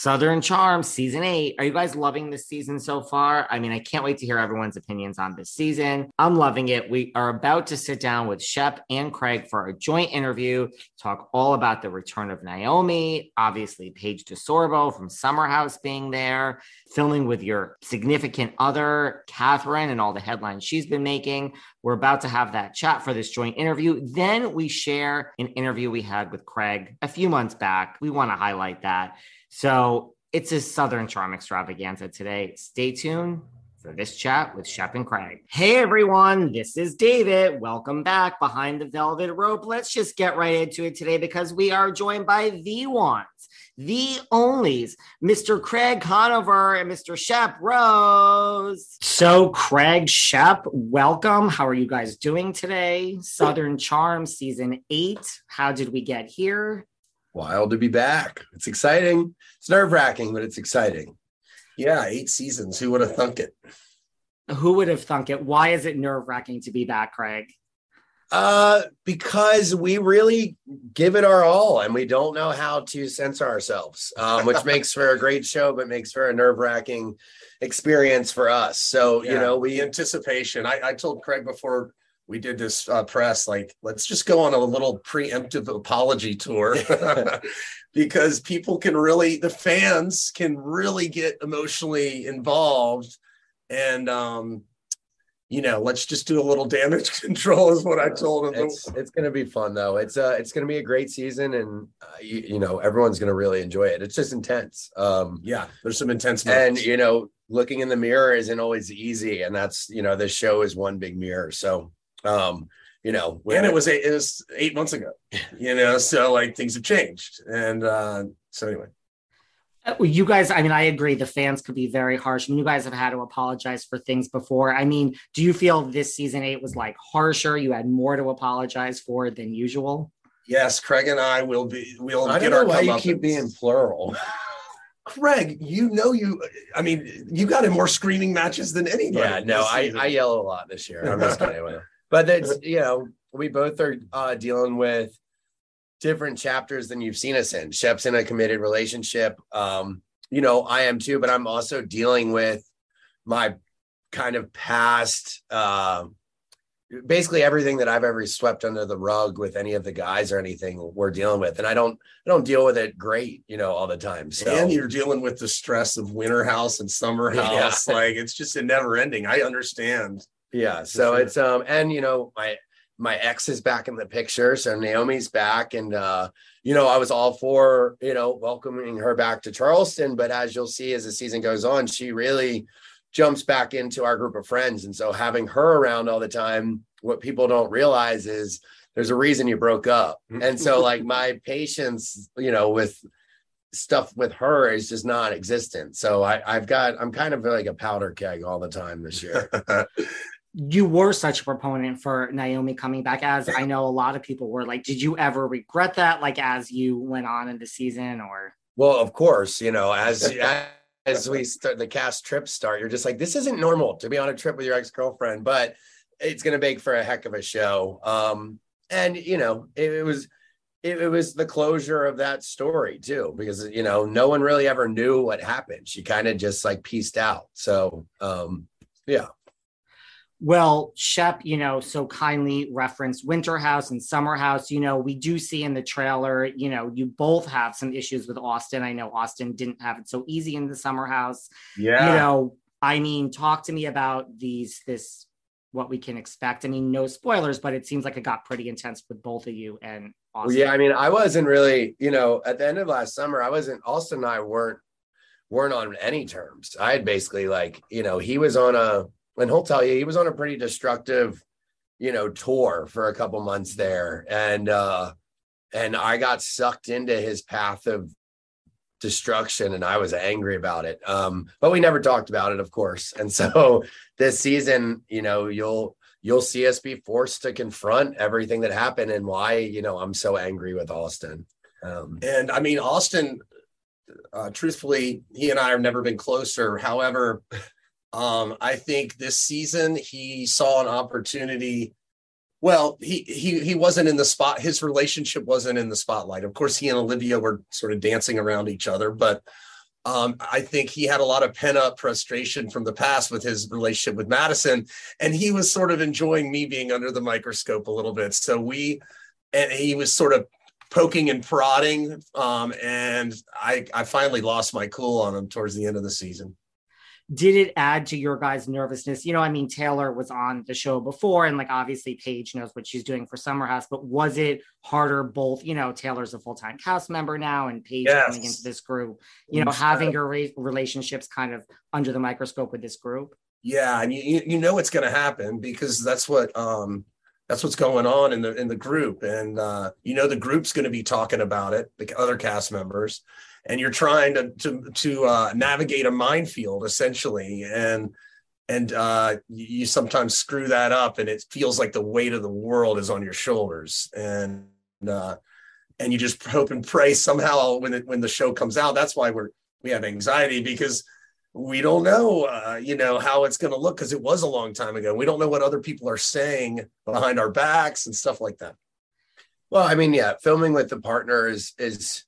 Southern Charm season eight. Are you guys loving this season so far? I mean, I can't wait to hear everyone's opinions on this season. I'm loving it. We are about to sit down with Shep and Craig for a joint interview, talk all about the return of Naomi, obviously Paige DeSorbo from Summer House being there, filming with your significant other, Kathryn, and all the headlines she's been making. We're about to have that chat for this joint interview. Then we share an interview we had with Craig a few months back. We want to highlight that. So it's a Southern Charm extravaganza today. Stay tuned for this chat with Shep and Craig. Hey everyone, this is David. Welcome back behind the velvet rope. Let's just get right into it today because we are joined by the ones, the onlys, Mr. Craig Conover and Mr. Shep Rose. So, Craig, Shep, welcome. How are you guys doing today? Southern Charm season eight. How did we get here? Wild to be back. It's exciting. It's nerve wracking, but it's exciting. Yeah, eight seasons. Who would have thunk it? Who would have thunk it? Why is it nerve wracking to be back, Craig? Uh, because we really give it our all and we don't know how to censor ourselves, um, which makes for a great show, but makes for a nerve wracking experience for us. So, yeah. you know, we anticipation. I, I told Craig before we did this uh, press like let's just go on a little preemptive apology tour. Because people can really the fans can really get emotionally involved and um you know let's just do a little damage control is what i told them. it's, it's going to be fun though. It's uh it's going to be a great season and uh, you, you, know everyone's going to really enjoy it. It's just intense um yeah there's some intense moments. and you know looking in the mirror isn't always easy and that's you know this show is one big mirror so um, you know, and it was eight, it was eight months ago, you know, so like things have changed. And uh, so anyway. Uh, you guys, I mean, I agree. The fans could be very harsh. I mean, you guys have had to apologize for things before. I mean, do you feel this season eight was like harsher? You had more to apologize for than usual. Yes, Craig and I will be. We'll I get our. Why you keep being plural? Craig, you know you. I mean, you got in more screaming matches than anybody. Yeah, no, I, I yell a lot this year. I'm just kidding but it's you know we both are uh, dealing with different chapters than you've seen us in. Shep's in a committed relationship. Um, you know, I am too, but I'm also dealing with my kind of past, uh, basically everything that I've ever swept under the rug with any of the guys or anything we're dealing with. And I don't, I don't deal with it great, you know, all the time. So and you're dealing with the stress of winter house and summer house. Yeah. Like it's just a never ending. I understand. Yeah. So sure. it's um and you know my my ex is back in the picture, so Naomi's back, and uh, you know I was all for you know welcoming her back to Charleston, but as you'll see as the season goes on, she really jumps back into our group of friends, and so having her around all the time, what people don't realize is there's a reason you broke up, mm-hmm. and so like my patience, you know, with stuff with her is just non-existent. So I, I've got I'm kind of like a powder keg all the time this year. you were such a proponent for Naomi coming back, as I know a lot of people were. Like, did you ever regret that, like as you went on in the season, or? Well, of course, you know, as as we start the cast trip start, you're just like, this isn't normal to be on a trip with your ex girlfriend, but it's going to make for a heck of a show. Um, and you know, it, it was. It, it was the closure of that story too, because you know no one really ever knew what happened. She kind of just like pieced out. So um, yeah. Well, Shep, you know, so kindly referenced Winter House and Summer House. You know, we do see in the trailer, you know, you both have some issues with Austin. I know Austin didn't have it so easy in the Summer House. Yeah. You know, I mean, talk to me about these, this what we can expect? I mean, no spoilers, but it seems like it got pretty intense with both of you and Austin. yeah, I mean, I wasn't really, you know, at the end of last summer, I wasn't. Austin and I weren't weren't on any terms. I had basically like, you know, he was on a, and he'll tell you, he was on a pretty destructive, you know, tour for a couple months there, and uh, and I got sucked into his path of destruction and I was angry about it. Um, but we never talked about it, of course. And so this season, you know, you'll you'll see us be forced to confront everything that happened and why, you know, I'm so angry with Austin. Um, And I mean, Austin, uh, truthfully, he and I have never been closer. However, um, I think this season he saw an opportunity. Well, he he he wasn't in the spot. His relationship wasn't in the spotlight. Of course, he and Olivia were sort of dancing around each other, but um, I think he had a lot of pent up frustration from the past with his relationship with Madison, and he was sort of enjoying me being under the microscope a little bit. So we, and he was sort of poking and prodding, um, and I I finally lost my cool on him towards the end of the season. Did it add to your guys' nervousness? You know, I mean, Taylor was on the show before, and like obviously Paige knows what she's doing for Summer House, but was it harder both? You know, Taylor's a full time cast member now, and Paige Yes. coming into this group, you know, having your re- relationships kind of under the microscope with this group. Yeah, and you you- you know it's going to happen because that's what um that's what's going on in the in the group, and uh, you know the group's going to be talking about it, the other cast members, and you're trying to to to uh, navigate a minefield essentially, and and uh, you, sometimes screw that up, and it feels like the weight of the world is on your shoulders, and uh, and you just hope and pray somehow when it, when the show comes out. That's why we're we have anxiety because we don't know uh, you know how it's going to look because it was a long time ago. We don't know what other people are saying behind our backs and stuff like that. Well, I mean, yeah, filming with the partner is is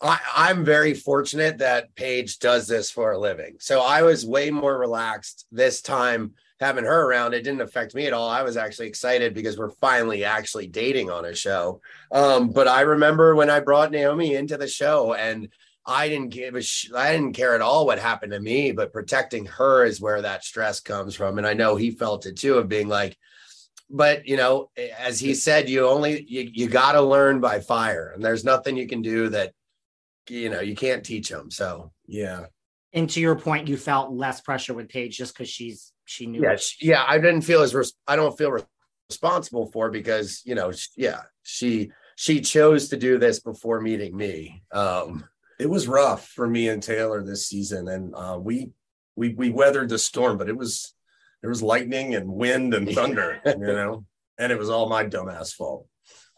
I, I'm very fortunate that Paige does this for a living. So I was way more relaxed this time having her around. It didn't affect me at all. I was actually excited because we're finally actually dating on a show. Um, but I remember when I brought Naomi into the show and I didn't give a sh- I didn't care at all what happened to me, but protecting her is where that stress comes from. And I know he felt it too of being like, but you know, as he said, you only you, you got to learn by fire, and there's nothing you can do that you know you can't teach them. So yeah And to your point, you felt less pressure with Paige just because she's she knew. yeah, she- yeah, I didn't feel as res- I don't feel re- responsible for because you know, sh- yeah, she she chose to do this before meeting me. Um, it was rough for me and taylor this season and uh, we we we weathered the storm but it was there was lightning and wind and thunder you know and it was all my dumbass fault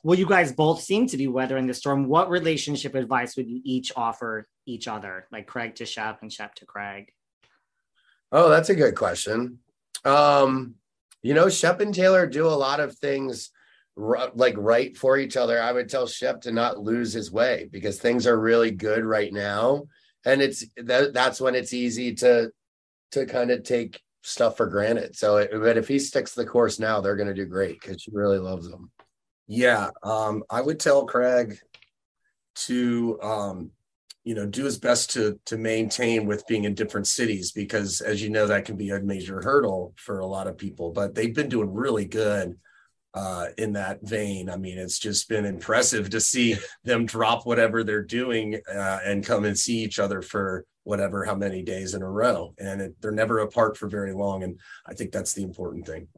Well, you guys both seem to be weathering the storm. What relationship advice would you each offer each other, like Craig to Shep and Shep to Craig? Oh, that's a good question. Um, you know, Shep and Taylor do a lot of things r- like right for each other. I would tell Shep to not lose his way because things are really good right now, and it's that, that's when it's easy to to kind of take stuff for granted. So, it, but if he sticks the course now, they're going to do great because she really loves them. Yeah, um, I would tell Craig to um, you know do his best to to maintain with being in different cities because as you know that can be a major hurdle for a lot of people. But they've been doing really good uh, in that vein. I mean, it's just been impressive to see them drop whatever they're doing uh, and come and see each other for whatever how many days in a row, and it, they're never apart for very long. And I think that's the important thing.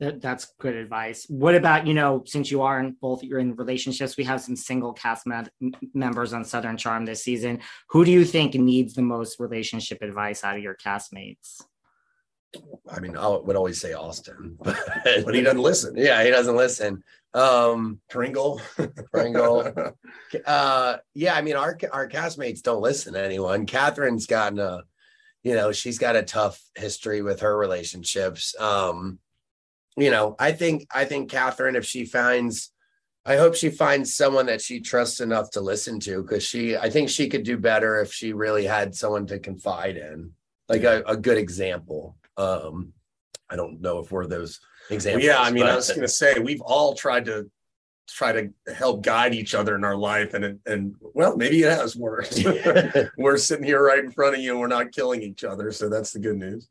That, that's good advice. What about you know, since you are in both you're in relationships, we have some single cast med- members on Southern Charm this season. Who do you think needs the most relationship advice out of your castmates? I mean, I would always say Austin, but, But he doesn't listen. Yeah, he doesn't listen. Um, Pringle, Pringle. uh yeah i mean our our castmates don't listen to anyone kathryn's gotten a you know she's got a tough history with her relationships um you know i think i think kathryn if she finds i hope she finds someone that she trusts enough to listen to because she i think she could do better if she really had someone to confide in. Like a, a good example um i don't know if we're those examples yeah, I mean, I was going to say we've all tried to try to help guide each other in our life. And and well, maybe it has worked. we're sitting here right in front of you and we're not killing each other. So that's the good news.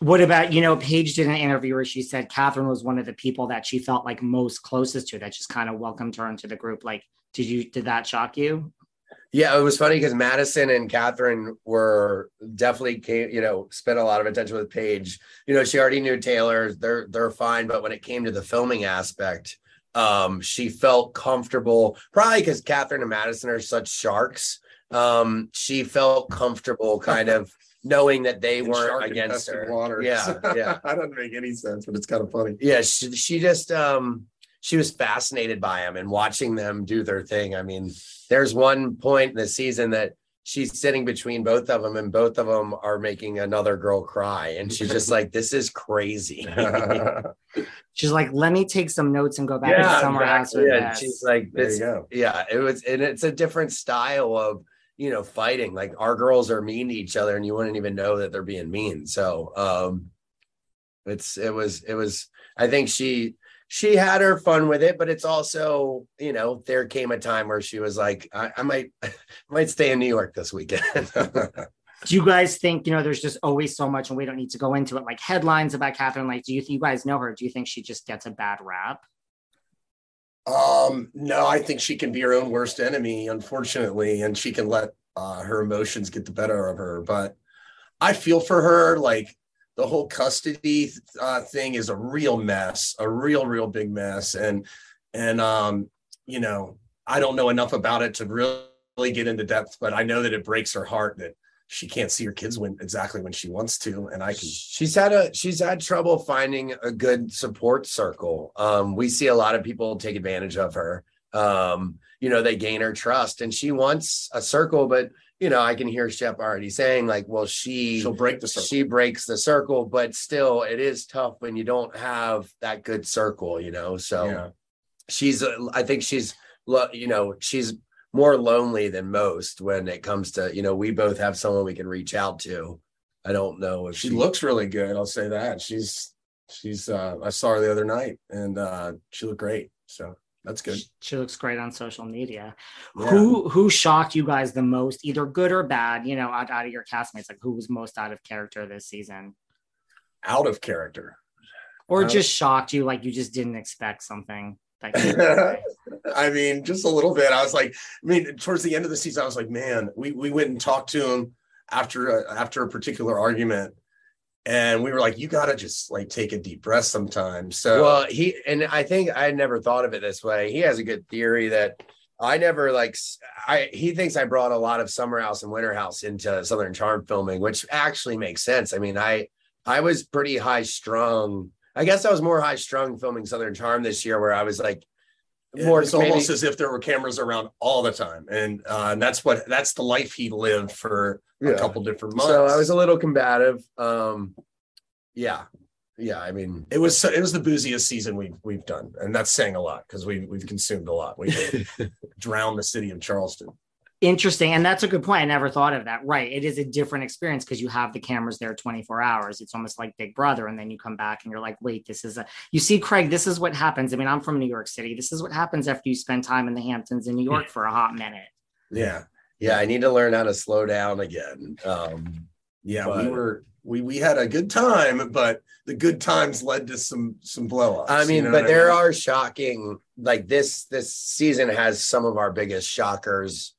What about, you know, Paige did an interview where she said Kathryn was one of the people that she felt like most closest to that just kind of welcomed her into the group. Like, did you, did that shock you? Yeah, it was funny because Madison and Kathryn were definitely came, you know, spent a lot of attention with Paige. You know, she already knew Taylor; they're they're fine. But when it came to the filming aspect, um, she felt comfortable, probably because Kathryn and Madison are such sharks. Um, she felt comfortable, kind of knowing that they In weren't against her. waters. Yeah, yeah, that doesn't make any sense, but it's kind of funny. yeah. She, she just um, she was fascinated by them and watching them do their thing. I mean, there's one point in the season that she's sitting between both of them, and both of them are making another girl cry, and she's just like, "This is crazy." She's like, let me take some notes and go back yeah, to summer house. exactly. with Yeah, this." she's like, there "This you go. yeah it was and it's a different style of you know fighting like our girls are mean to each other and you wouldn't even know that they're being mean so um it's it was it was i think she she had her fun with it but it's also you know there came a time where she was like i, I might I might stay in new york this weekend do you guys think you know there's just always so much and we don't need to go into it like headlines about kathryn like do you you guys know her do you think she just gets a bad rap Um, no, I think she can be her own worst enemy, unfortunately, and she can let uh, her emotions get the better of her. But I feel for her. Like the whole custody uh, thing is a real mess, a real, real big mess, and and um, you know, I don't know enough about it to really get into depth, but I know that it breaks her heart that she can't see her kids win exactly when she wants to, and I can. she's had a she's had trouble finding a good support circle. Um we see a lot of people take advantage of her. Um you know they gain her trust and she wants a circle but you know i can hear shep already saying like well she She'll break the circle. she breaks the circle but still it is tough when you don't have that good circle you know so yeah. she's uh, i think she's you know she's more lonely than most when it comes to you know we both have someone we can reach out to i don't know if she looks really good. I'll say that. She's she's uh I saw her the other night and uh she looked great. So that's good. She, looks great on social media. Yeah. Who who shocked you guys the most, either good or bad? You know, out, out of your castmates, like who was most out of character this season, out of character. or Uh, just shocked you, like you just didn't expect something. That came your way? I mean, just a little bit. I was like, I mean, towards the end of the season, I was like, man, we we went and talked to him after a, after a particular argument, and we were like, you gotta just like take a deep breath sometimes. So well he and i think i never thought of it this way he has a good theory that i never like i he thinks i brought a lot of summer house and winter house into southern charm filming which actually makes sense i mean i i was pretty high strung i guess i was more high strung filming southern charm this year where i was like more it's maybe- almost as if there were cameras around all the time, and uh, and that's what that's the life he lived for a couple different months. so i was a little combative um yeah yeah i mean It was it was the booziest season we've we've done, and that's saying a lot because we we've consumed a lot. We drowned the city of Charleston. Interesting. And that's a good point. I never thought of that. Right. It is a different experience because you have the cameras there 24 hours. It's almost like Big Brother. And then you come back and you're like, wait, this is a, you see, Craig, this is what happens. I mean, I'm from New York City. This is what happens after you spend time in the Hamptons in New York for a hot minute. Yeah, yeah i need to learn how to slow down again um yeah, we were we we had a good time, but the good times led to some some blowups. I mean, you know but what I there mean? are shocking like this this season has some of our biggest shockers,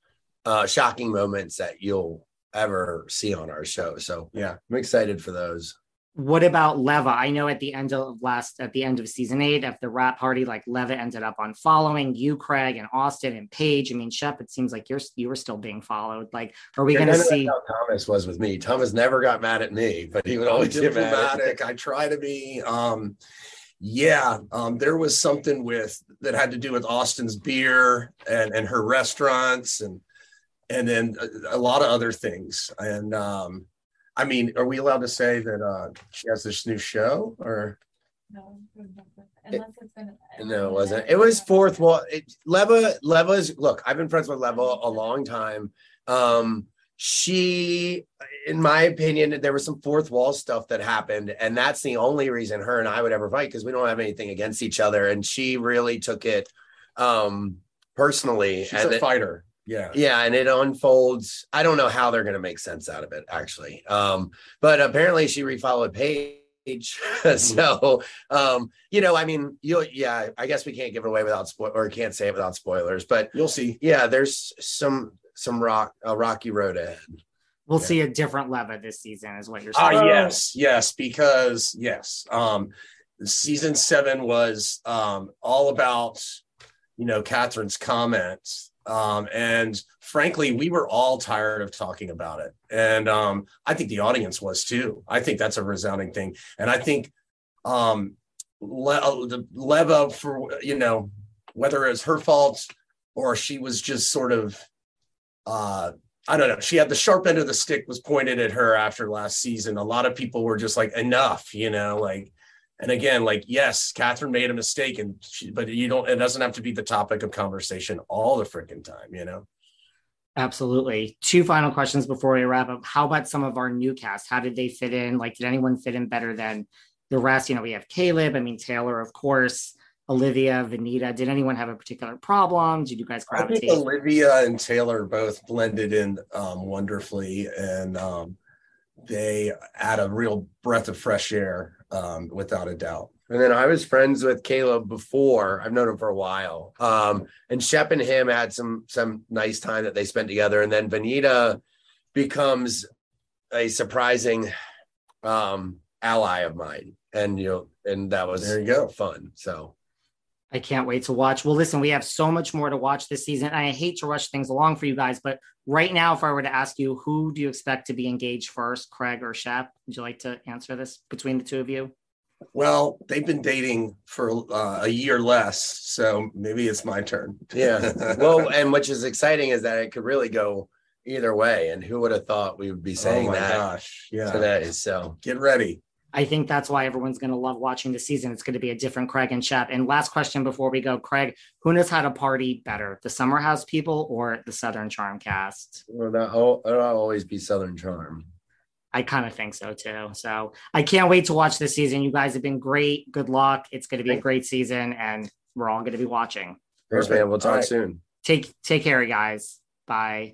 uh shocking moments that you'll ever see on our show. So yeah. I'm excited for those. What about Leva? I know at the end of last, at the end of season eight, at the wrap party, like Leva ended up on following you, Craig, and Austin and Paige. I mean, Shep, it seems like you're you were still being followed. Like, are we Yeah, going to none of that's see? how Thomas was with me. Thomas never got mad at me, but he would always get mad. diplomatic. I try to be. Um, yeah, um, there was something with that had to do with Austin's beer and and her restaurants and and then a, a lot of other things. And um, I mean, are we allowed to say that uh, she has this new show or? No, unless it's been. No, it wasn't. It was fourth wall. It, Leva, Leva's look, I've been friends with Leva a long time. Um, she, in my opinion, there was some fourth wall stuff that happened, and that's the only reason her and I would ever fight because we don't have anything against each other. And she really took it um, personally. She's and a it- fighter. Yeah. yeah, and it unfolds. I don't know how they're going to make sense out of it, actually. Um, but apparently she refollowed Paige. so, um, you know, I mean, you, yeah, I guess we can't give it away without spoil or can't say it without spoilers. But You'll see. yeah, there's some some rock a rocky road ahead. We'll Yeah. see a different Leva this season, is what you're Ah, saying. yes, yes, because yes, um, season seven was um all about you know Kathryn's comments. Um, and frankly, we were all tired of talking about it. And um, I think the audience was too. I think that's a resounding thing. And I think um Le- the Leva for you know, whether it was her fault or she was just sort of uh I don't know. She had the sharp end of the stick was pointed at her after last season. A lot of people were just like, enough, you know, like, and again, like, yes, Kathryn made a mistake, and she, but you don't. It doesn't have to be the topic of conversation all the freaking time, you know. Absolutely. Two final questions before we wrap up. How about some of our new cast? How did they fit in? Like, did anyone fit in better than the rest? You know, we have Caleb, I mean, Taylor, of course, Olivia, Venita. Did anyone have a particular problem? Did you guys I think gravitate? Olivia and Taylor both blended in um, wonderfully, and um, they add a real breath of fresh air, um, without a doubt. And then I was friends with Caleb before. I've known him for a while. Um, and Shep and him had some some nice time that they spent together. And then Venita becomes a surprising um ally of mine. And you know, and that was There you go. fun. So I can't wait to watch. Well, listen, we have so much more to watch this season. I hate to rush things along for you guys, but right now, if I were to ask you, who do you expect to be engaged first, Craig or Shep? Would you like to answer this between the two of you? Well, they've been dating for uh, a year less, so maybe it's my turn. yeah. well, and which is exciting is that it could really go either way. And who would have thought we would be saying oh my that gosh, yeah. today? So Get ready. I think that's why everyone's going to love watching the season. It's going to be a different Craig and Shep. And last question before we go, Craig, who knows how to party better, the Summer House people or the Southern Charm cast? well, that will always be Southern Charm. I kind of think so too. So I can't wait to watch this season. You guys have been great. Good luck. It's going to be a great season, and we're all going to be watching. Thanks, man. We'll talk All right. soon. Take take care, guys. Bye.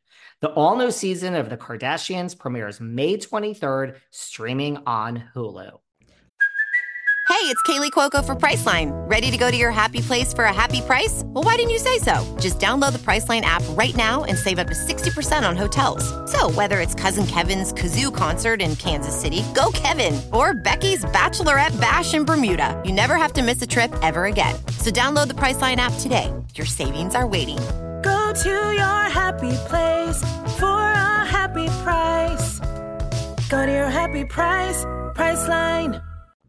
The all new season of The Kardashians premieres May 23rd, streaming on Hulu. Hey, it's Kaley Cuoco for Priceline. Ready to go to your happy place for a happy price? Well, why didn't you say so? Just download the Priceline app right now and save up to 60% on hotels. So, whether it's Cousin Kevin's Kazoo concert in Kansas City, go Kevin, or Becky's Bachelorette Bash in Bermuda, you never have to miss a trip ever again. So, download the Priceline app today. Your savings are waiting. Go to your happy place for a happy price. Go to your happy price, Priceline.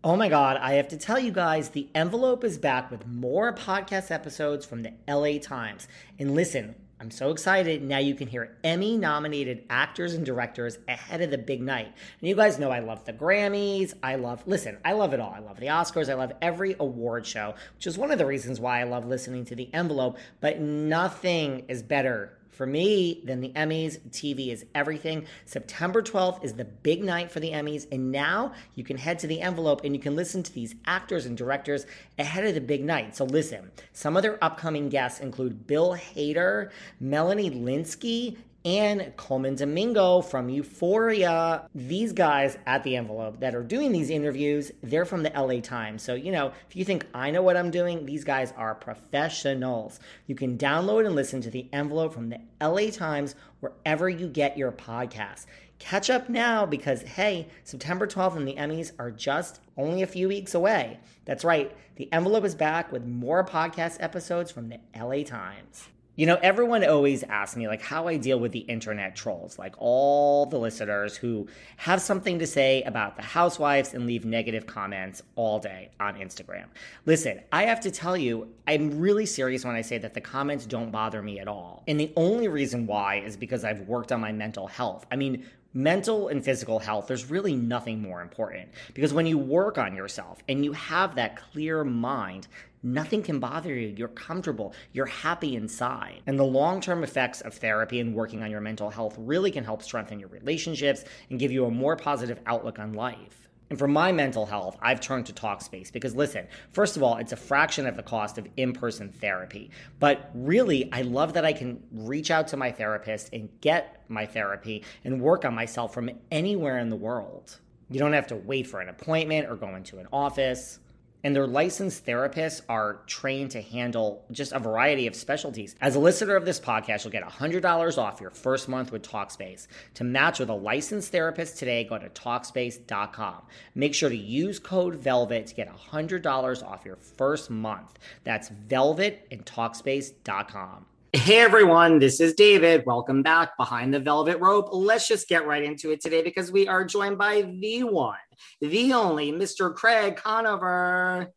Oh my God, I have to tell you guys, the envelope is back with more podcast episodes from the LA Times. And listen, I'm so excited. Now you can hear Emmy nominated actors and directors ahead of the big night. And you guys know I love the Grammys. I love, listen, I love it all. I love the Oscars. I love every award show, which is one of the reasons why I love listening to the envelope. But nothing is better for me, then the Emmys, TV is everything. September 12th is the big night for the Emmys, and now you can head to the envelope and you can listen to these actors and directors ahead of the big night. So listen, some of their upcoming guests include Bill Hader, Melanie Lynskey, and Colman Domingo from Euphoria. These guys at the envelope that are doing these interviews, they're from the LA Times. So, you know, if you think I know what I'm doing, these guys are professionals. You can download and listen to the envelope from the LA Times wherever you get your podcasts. Catch up now because, hey, September 12th and the Emmys are just only a few weeks away. That's right, the envelope is back with more podcast episodes from the LA Times. You know, everyone always asks me, like, how I deal with the internet trolls, like all the listeners who have something to say about the housewives and leave negative comments all day on Instagram. Listen, I have to tell you, I'm really serious when I say that the comments don't bother me at all. And the only reason why is because I've worked on my mental health. I mean, mental and physical health, there's really nothing more important because when you work on yourself and you have that clear mind, Nothing can bother you. You're comfortable. You're happy inside. And the long term effects of therapy and working on your mental health really can help strengthen your relationships and give you a more positive outlook on life. And for my mental health, I've turned to Talkspace because listen, first of all, it's a fraction of the cost of in person therapy. But really, I love that I can reach out to my therapist and get my therapy and work on myself from anywhere in the world. You don't have to wait for an appointment or go into an office and their licensed therapists are trained to handle just a variety of specialties. As a listener of this podcast, you'll get $100 off your first month with Talkspace. To match with a licensed therapist today, go to Talkspace.com. Make sure to use code VELVET to get $100 off your first month. That's VELVET and Talkspace.com. Hey everyone, this is David. Welcome back behind the velvet rope. Let's just get right into it today because we are joined by the one, the only Mr. Craig Conover.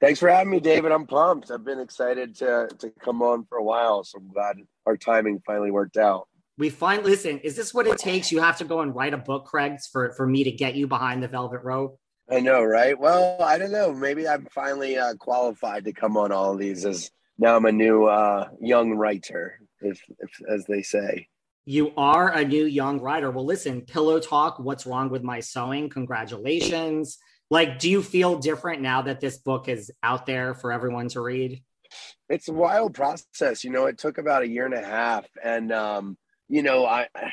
Thanks for having me, David. I'm pumped. I've been excited to to come on for a while, so I'm glad our timing finally worked out. We find listen, is this what it takes? You have to go and write a book, Craig, for for me to get you behind the velvet rope. I know, right? Well, I don't know. Maybe I'm finally uh, qualified to come on all of these as now I'm a new uh, young writer, if, if, as they say. You are a new young writer. Well, listen, Pillow Talk, What's Wrong with My Sewing? Congratulations. Like, do you feel different now that this book is out there for everyone to read? It's a wild process. You know, it took about a year and a half. And, um, you know, I, I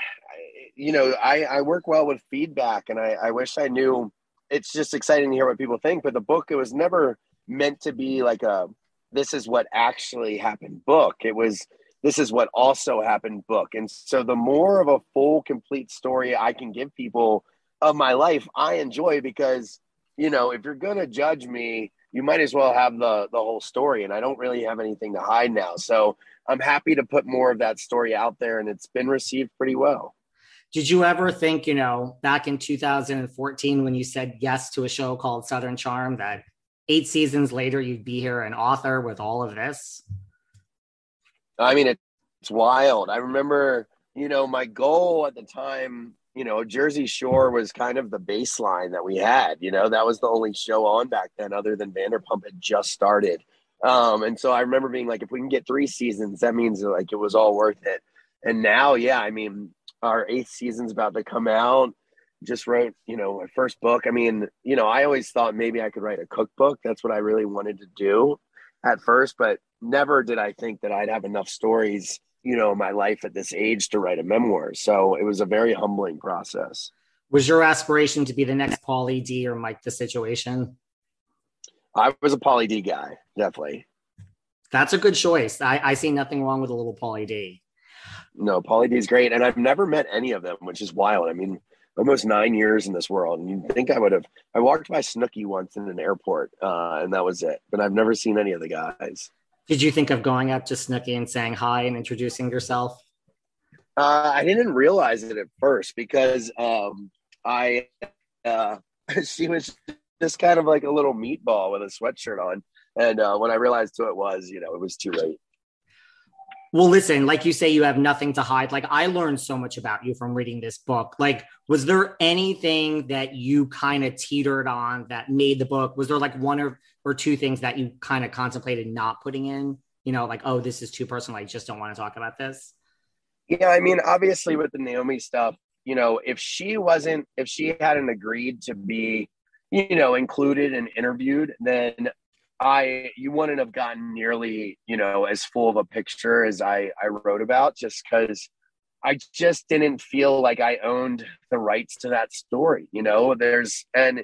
you know, I, I work well with feedback and I, I wish I knew it's just exciting to hear what people think, but the book, it was never meant to be like a, this is what actually happened book. It was this is what also happened book. And so the more of a full complete story I can give people of my life, I enjoy because you know, if you're going to judge me, you might as well have the the whole story and I don't really have anything to hide now. So I'm happy to put more of that story out there and it's been received pretty well. Did you ever think, you know, back in 2014 when you said yes to a show called Southern Charm that eight seasons later, you'd be here an author with all of this? I mean, it's wild. I remember, you know, my goal at the time, you know, Jersey Shore was kind of the baseline that we had. You know, that was the only show on back then, other than Vanderpump had just started. Um, and so I remember being like, if we can get three seasons, that means like it was all worth it. And now, yeah, I mean, our eighth season's about to come out just wrote, you know, my first book. I mean, you know, I always thought maybe I could write a cookbook. That's what I really wanted to do at first, but never did I think that I'd have enough stories, you know, in my life at this age to write a memoir. So it was a very humbling process. Was your aspiration to be the next Pauly D or Mike the Situation? I was a Pauly D guy, definitely. That's a good choice. I, I see nothing wrong with a little Pauly D. No, Pauly D is great. And I've never met any of them, which is wild. I mean, almost nine years in this world. And you'd think I would have, I walked by Snooki once in an airport uh, and that was it. But I've never seen any of the guys. Did you think of going up to Snooki and saying hi and introducing yourself? Uh, I didn't realize it at first because um, I, uh, she was just kind of like a little meatball with a sweatshirt on. And uh, when I realized who it was, you know, it was too late. Well, listen, like you say, you have nothing to hide. Like I learned so much about you from reading this book. Like, was there anything that you kind of teetered on that made the book? Was there like one or, or two things that you kind of contemplated not putting in? You know, like, oh, this is too personal. I just don't want to talk about this. Yeah, I mean, obviously with the Naomi stuff, you know, if she wasn't, if she hadn't agreed to be, you know, included and interviewed, then I you wouldn't have gotten nearly you know as full of a picture as I I wrote about just because I just didn't feel like I owned the rights to that story. You know, there's and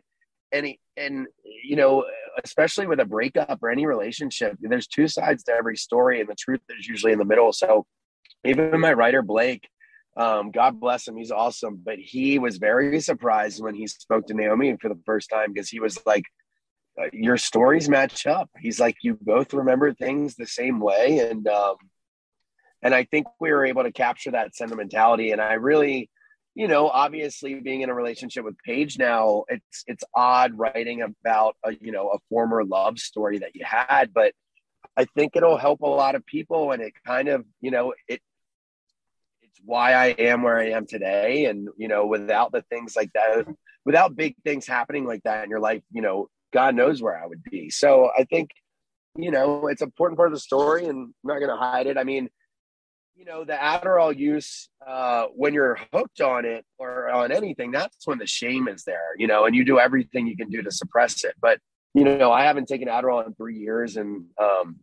and and you know especially with a breakup or any relationship, there's two sides to every story, and the truth is usually in the middle. So even my writer Blake. Um, God bless him, he's awesome. But he was very surprised when he spoke to Naomi for the first time because he was like, your stories match up. He's like, you both remember things the same way. And, um, and I think we were able to capture that sentimentality. And I really, you know, obviously being in a relationship with Paige now, it's it's odd writing about a you know a former love story that you had, but I think it'll help a lot of people, and it kind of you know it it's why I am where I am today, and you know without the things like that, without big things happening like that in your life, you know, God knows where I would be. So I think you know it's an important part of the story, and I'm not going to hide it. I mean you know the adderall use uh, when you're hooked on it or on anything that's when the shame is there you know and you do everything you can do to suppress it but you know i haven't taken adderall in three years and um,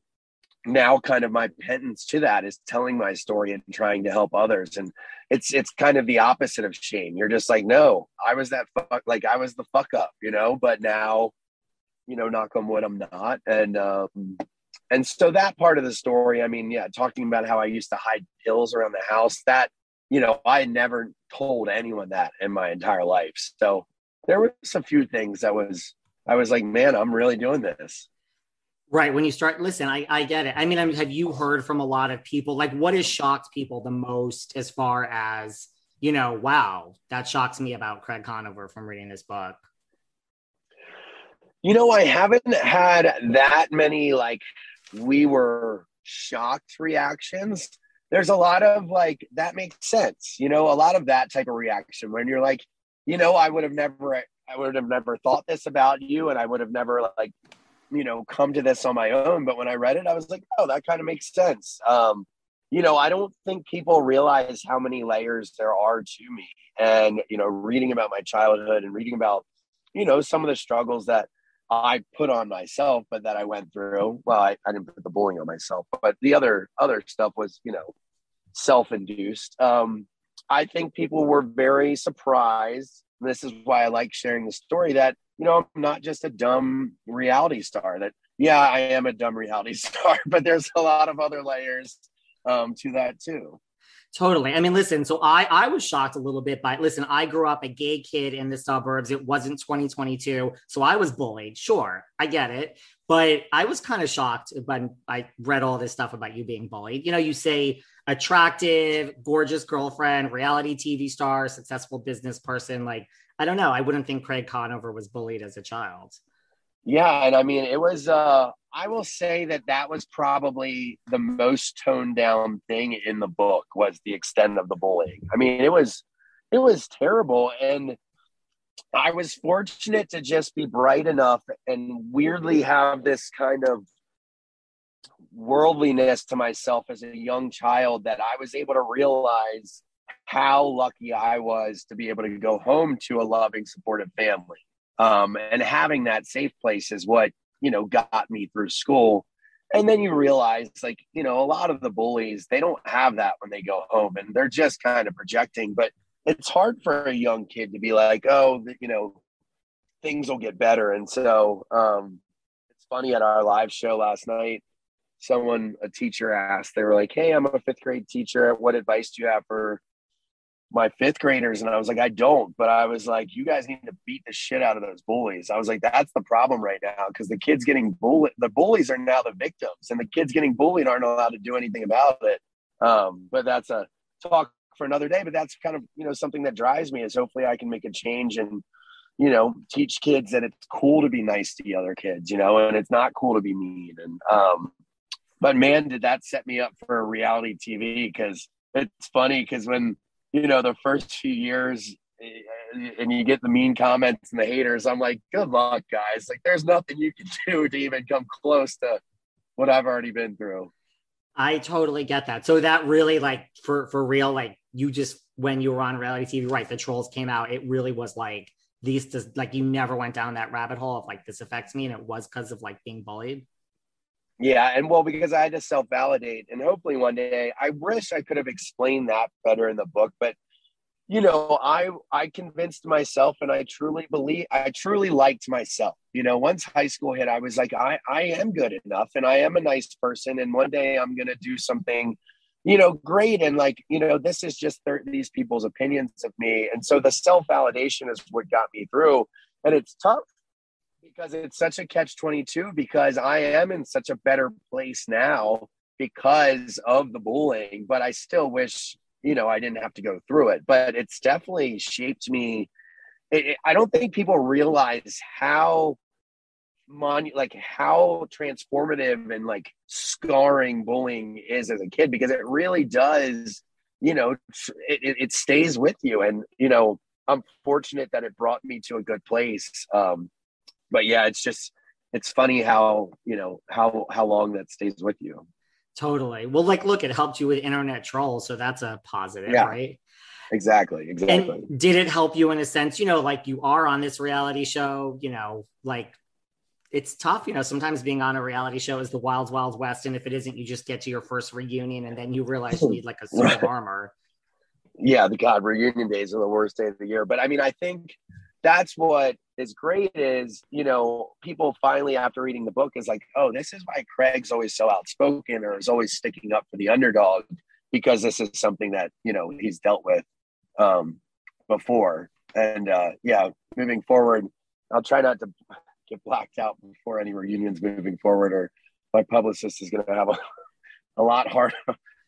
now kind of my penance to that is telling my story and trying to help others and it's it's kind of the opposite of shame you're just like no i was that fuck like i was the fuck up you know but now you know knock on wood i'm not and um and so that part of the story i mean yeah talking about how i used to hide pills around the house that you know i never told anyone that in my entire life so there was a few things that was i was like man i'm really doing this Right. When you start, listen, I, I get it. I mean, I mean, have you heard from a lot of people? Like, what has shocked people the most as far as, you know, wow, that shocks me about Craig Conover from reading this book? You know, I haven't had that many, like, we were shocked reactions. There's a lot of, like, that makes sense. You know, a lot of that type of reaction when you're like, you know, I would have never, I would have never thought this about you. And I would have never, like, you know come to this on my own but when i read it i was like oh that kind of makes sense um you know i don't think people realize how many layers there are to me and you know reading about my childhood and reading about you know some of the struggles that i put on myself but that i went through well i, I didn't put the bullying on myself but the other other stuff was you know self-induced um i think people were very surprised this is why i like sharing the story that you know, I'm not just a dumb reality star. That yeah, I am a dumb reality star, but there's a lot of other layers um, to that too. Totally. I mean, listen, so I I was shocked a little bit by listen, I grew up a gay kid in the suburbs. It wasn't 2022. So I was bullied. Sure, I get it. But I was kind of shocked when I read all this stuff about you being bullied. You know, you say attractive, gorgeous girlfriend, reality TV star, successful business person. Like I don't know. I wouldn't think Craig Conover was bullied as a child. Yeah, and I mean, it was. uh I will say that that was probably the most toned down thing in the book was the extent of the bullying. I mean, it was, it was terrible, and I was fortunate to just be bright enough and weirdly have this kind of worldliness to myself as a young child that I was able to realize how lucky I was to be able to go home to a loving, supportive family. Um, and having that safe place is what, you know, got me through school. And then you realize, like, you know, a lot of the bullies, they don't have that when they go home and they're just kind of projecting. But it's hard for a young kid to be like, oh, you know, things will get better. And so um, it's funny at our live show last night, someone, a teacher asked, they were like, hey, I'm a fifth grade teacher. What advice do you have for my fifth graders and I was like, I don't, but I was like, you guys need to beat the shit out of those bullies. I was like, that's the problem right now because the kids getting bullied, the bullies are now the victims, and the kids getting bullied aren't allowed to do anything about it. Um, but that's a talk for another day. But that's kind of you know something that drives me is hopefully I can make a change and you know teach kids that it's cool to be nice to the other kids, you know, and it's not cool to be mean. And um, but man, did that set me up for reality TV because it's funny because when you know, the first few years eh, and you get the mean comments and the haters, I'm like, good luck, guys. Like, there's nothing you can do to even come close to what I've already been through. I totally get that. So that really, like, for for real, like, you just when you were on reality TV, right? The trolls came out. It really was like these, does, like, you never went down that rabbit hole of like this affects me, and it was because of like being bullied. Yeah, and well, because I had to self validate, and hopefully one day, I wish I could have explained that better in the book. But you know, I I convinced myself, and I truly believe, I truly liked myself. You know, once high school hit, I was like, I I am good enough, and I am a nice person, and one day I'm gonna do something, you know, great. And like, you know, this is just these people's opinions of me, and so the self validation is what got me through. And it's tough because it's such a catch 22 because I am in such a better place now because of the bullying, but I still wish, you know, I didn't have to go through it. But it's definitely shaped me. It, it, I don't think people realize how mon like how transformative and like scarring bullying is as a kid because it really does you know it, it stays with you and you know i'm fortunate that it brought me to a good place um but yeah it's just it's funny how you know how how long that stays with you Totally. Well, like, look, it helped you with internet trolls, so that's a positive, Yeah. right? exactly exactly And did it help you in a sense? You know, like you are on this reality show. You know, like it's tough. You know, sometimes being on a reality show is the wild, wild west, and if it isn't, you just get to your first reunion, and then you realize you need like a suit of armor. yeah the god reunion days are the worst day of the year but i mean i think that's what is great is you know people finally after reading the book is like oh this is why craig's always so outspoken or is always sticking up for the underdog because this is something that you know he's dealt with um before. And uh yeah moving forward i'll try not to get blacked out before any reunions moving forward or my publicist is going to have a, a lot harder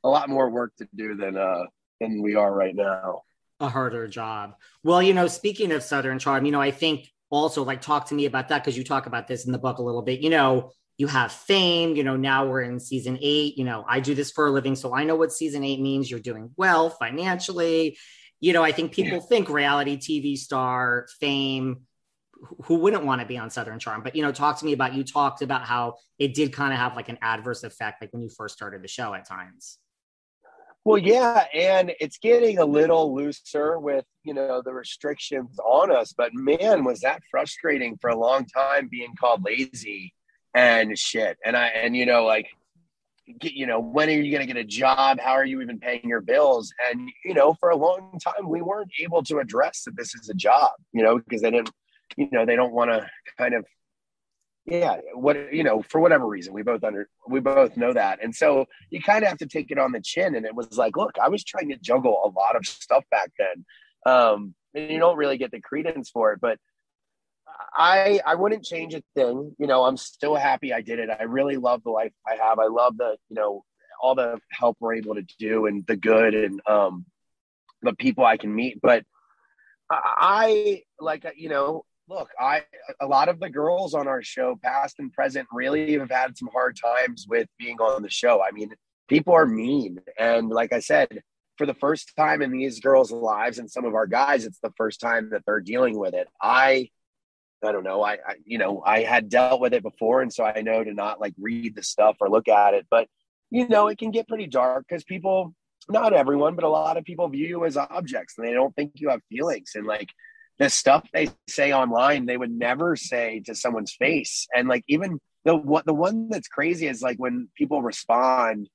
a lot more work to do than uh than we are right now a harder job. Well, you know, speaking of Southern Charm, you know, I think also like talk to me about that because you talk about this in the book a little bit. You know, you have fame, you know, now we're in season eight. You know, I do this for a living, so I know what season eight means. You're doing well financially. You know, I think people think reality TV star, fame, who- who wouldn't want to be on Southern Charm? But, you know, talk to me about you talked about how it did kind of have like an adverse effect, like when you first started the show at times. Well, yeah, and it's getting a little looser with you know the restrictions on us. But man, was that frustrating for a long time being called lazy and shit. And I and you know like you know when are you going to get a job? How are you even paying your bills? And you know for a long time we weren't able to address that this is a job. You know because they didn't you know they don't want to kind of yeah what you know for whatever reason we both under we both know that. And so you kind of have to take it on the chin. And it was like look i was trying to juggle a lot of stuff back then. Um and you don't really get the credence for it but i i wouldn't change a thing. You know i'm still happy i did it. I really love the life i have. I love the you know all the help we're able to do and the good and um the people i can meet. But i like you know look i a lot of the girls on our show past and present really have had some hard times with being on the show. I mean people are mean. And like i said for the first time in these girls lives and some of our guys it's the first time that they're dealing with it. I i don't know. I, I you know i had dealt with it before and so i know to not like read the stuff or look at it. But you know it can get pretty dark because people not everyone but a lot of people view you as objects and they don't think you have feelings. And like the stuff they say online they would never say to someone's face. And like even the what the one that's crazy is like when people respond.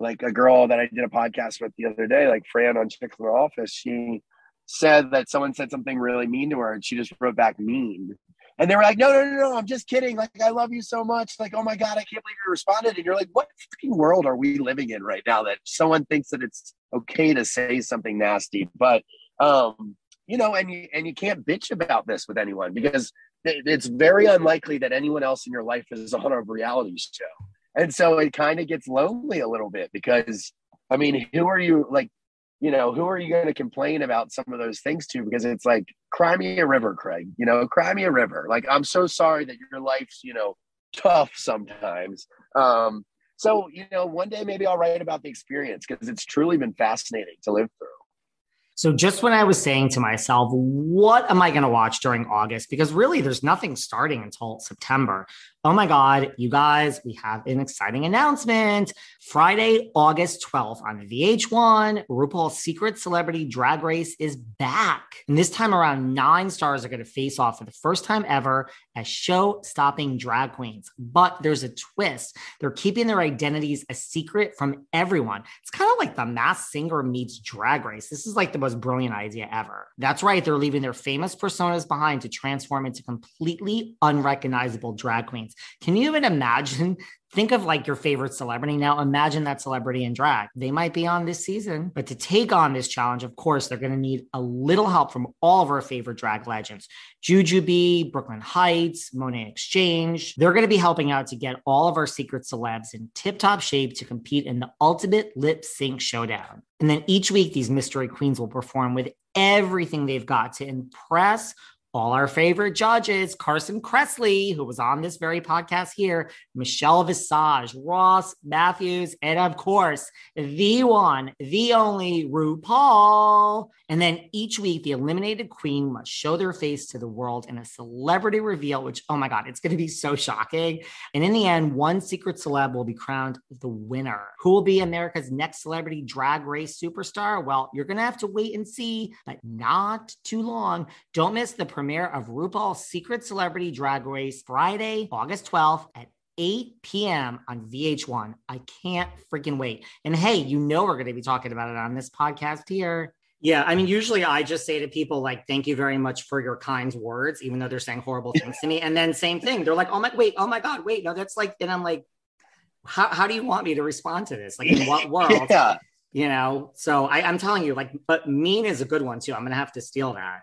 Like a girl that i did a podcast with the other day like fran on chicks in the office she said that someone said something really mean to her and she just wrote back mean. And they were like no no no no i'm just kidding. Like i love you so much. Like oh my god i can't believe you responded. And you're like what fucking world are we living in right now that someone thinks that it's okay to say something nasty? But um you know, and you and you can't bitch about this with anyone because it's very unlikely that anyone else in your life is on a reality show. And so it kind of gets lonely a little bit because I mean, who are you like, you know, who are you going to complain about some of those things to? Because it's like, cry me a river, Craig, you know, cry me a river. Like, I'm so sorry that your life's, you know, tough sometimes. Um, so, you know, one day maybe I'll write about the experience because it's truly been fascinating to live through. So just when I was saying to myself, what am I going to watch during August? Because really, there's nothing starting until September. Oh my God, you guys, we have an exciting announcement. Friday, August 12th on VH1, RuPaul's Secret Celebrity Drag Race is back. And this time around, nine stars are going to face off for the first time ever as show stopping drag queens. But there's a twist. They're keeping their identities a secret from everyone. It's kind of like the Masked Singer meets drag race. This is like the most brilliant idea ever. That's right. They're leaving their famous personas behind to transform into completely unrecognizable drag queens. Queens. Can you even imagine? Think of like your favorite celebrity. Now imagine that celebrity in drag. They might be on this season, but to take on this challenge, of course, they're going to need a little help from all of our favorite drag legends Jujubee, Brooklyn Heights, Monét X Change. They're going to be helping out to get all of our secret celebs in tip top shape to compete in the ultimate lip sync showdown. And then each week, these mystery queens will perform with everything they've got to impress all our favorite judges Carson Kressley, who was on this very podcast here, Michelle Visage, Ross Mathews, and of course, the one, the only RuPaul. And then each week, the eliminated queen must show their face to the world in a celebrity reveal, which, oh my God, it's going to be so shocking. And in the end, one secret celeb will be crowned the winner. Who will be America's next celebrity drag race superstar? Well, you're going to have to wait and see, but not too long. Don't miss the premiere of RuPaul's Secret Celebrity Drag Race Friday, August 12th at 8 p.m. on VH1. I can't freaking wait. And hey, you know we're going to be talking about it on this podcast here. Yeah, I mean, usually I just say to people like, "Thank you very much for your kind words," even though they're saying horrible things to me. And then same thing, they're like, "Oh my, wait, oh my God, wait, no, that's like," and I'm like, "How how do you want me to respond to this? Like, in what world?" Yeah. You know. So I, I'm telling you, like, but mean is a good one too. I'm gonna have to steal that.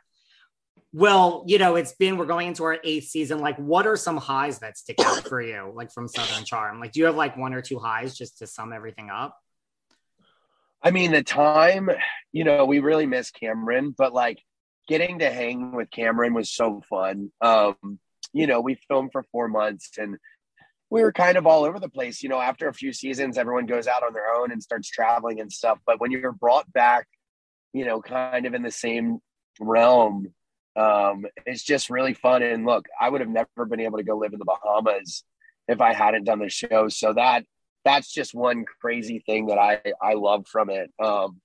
Well, you know, it's been we're going into our eighth season. Like, what are some highs that stick out for you, like from Southern Charm? Like, do you have like one or two highs just to sum everything up? I mean, the time, you know, we really miss Cameron, but like getting to hang with Cameron was so fun. Um, you know, we filmed for four months and we were kind of all over the place. You know, after a few seasons, everyone goes out on their own and starts traveling and stuff. But when you're brought back, you know, kind of in the same realm, um, it's just really fun. And look, I would have never been able to go live in the Bahamas if I hadn't done the show. So that that's just one crazy thing that I I love from it. Um,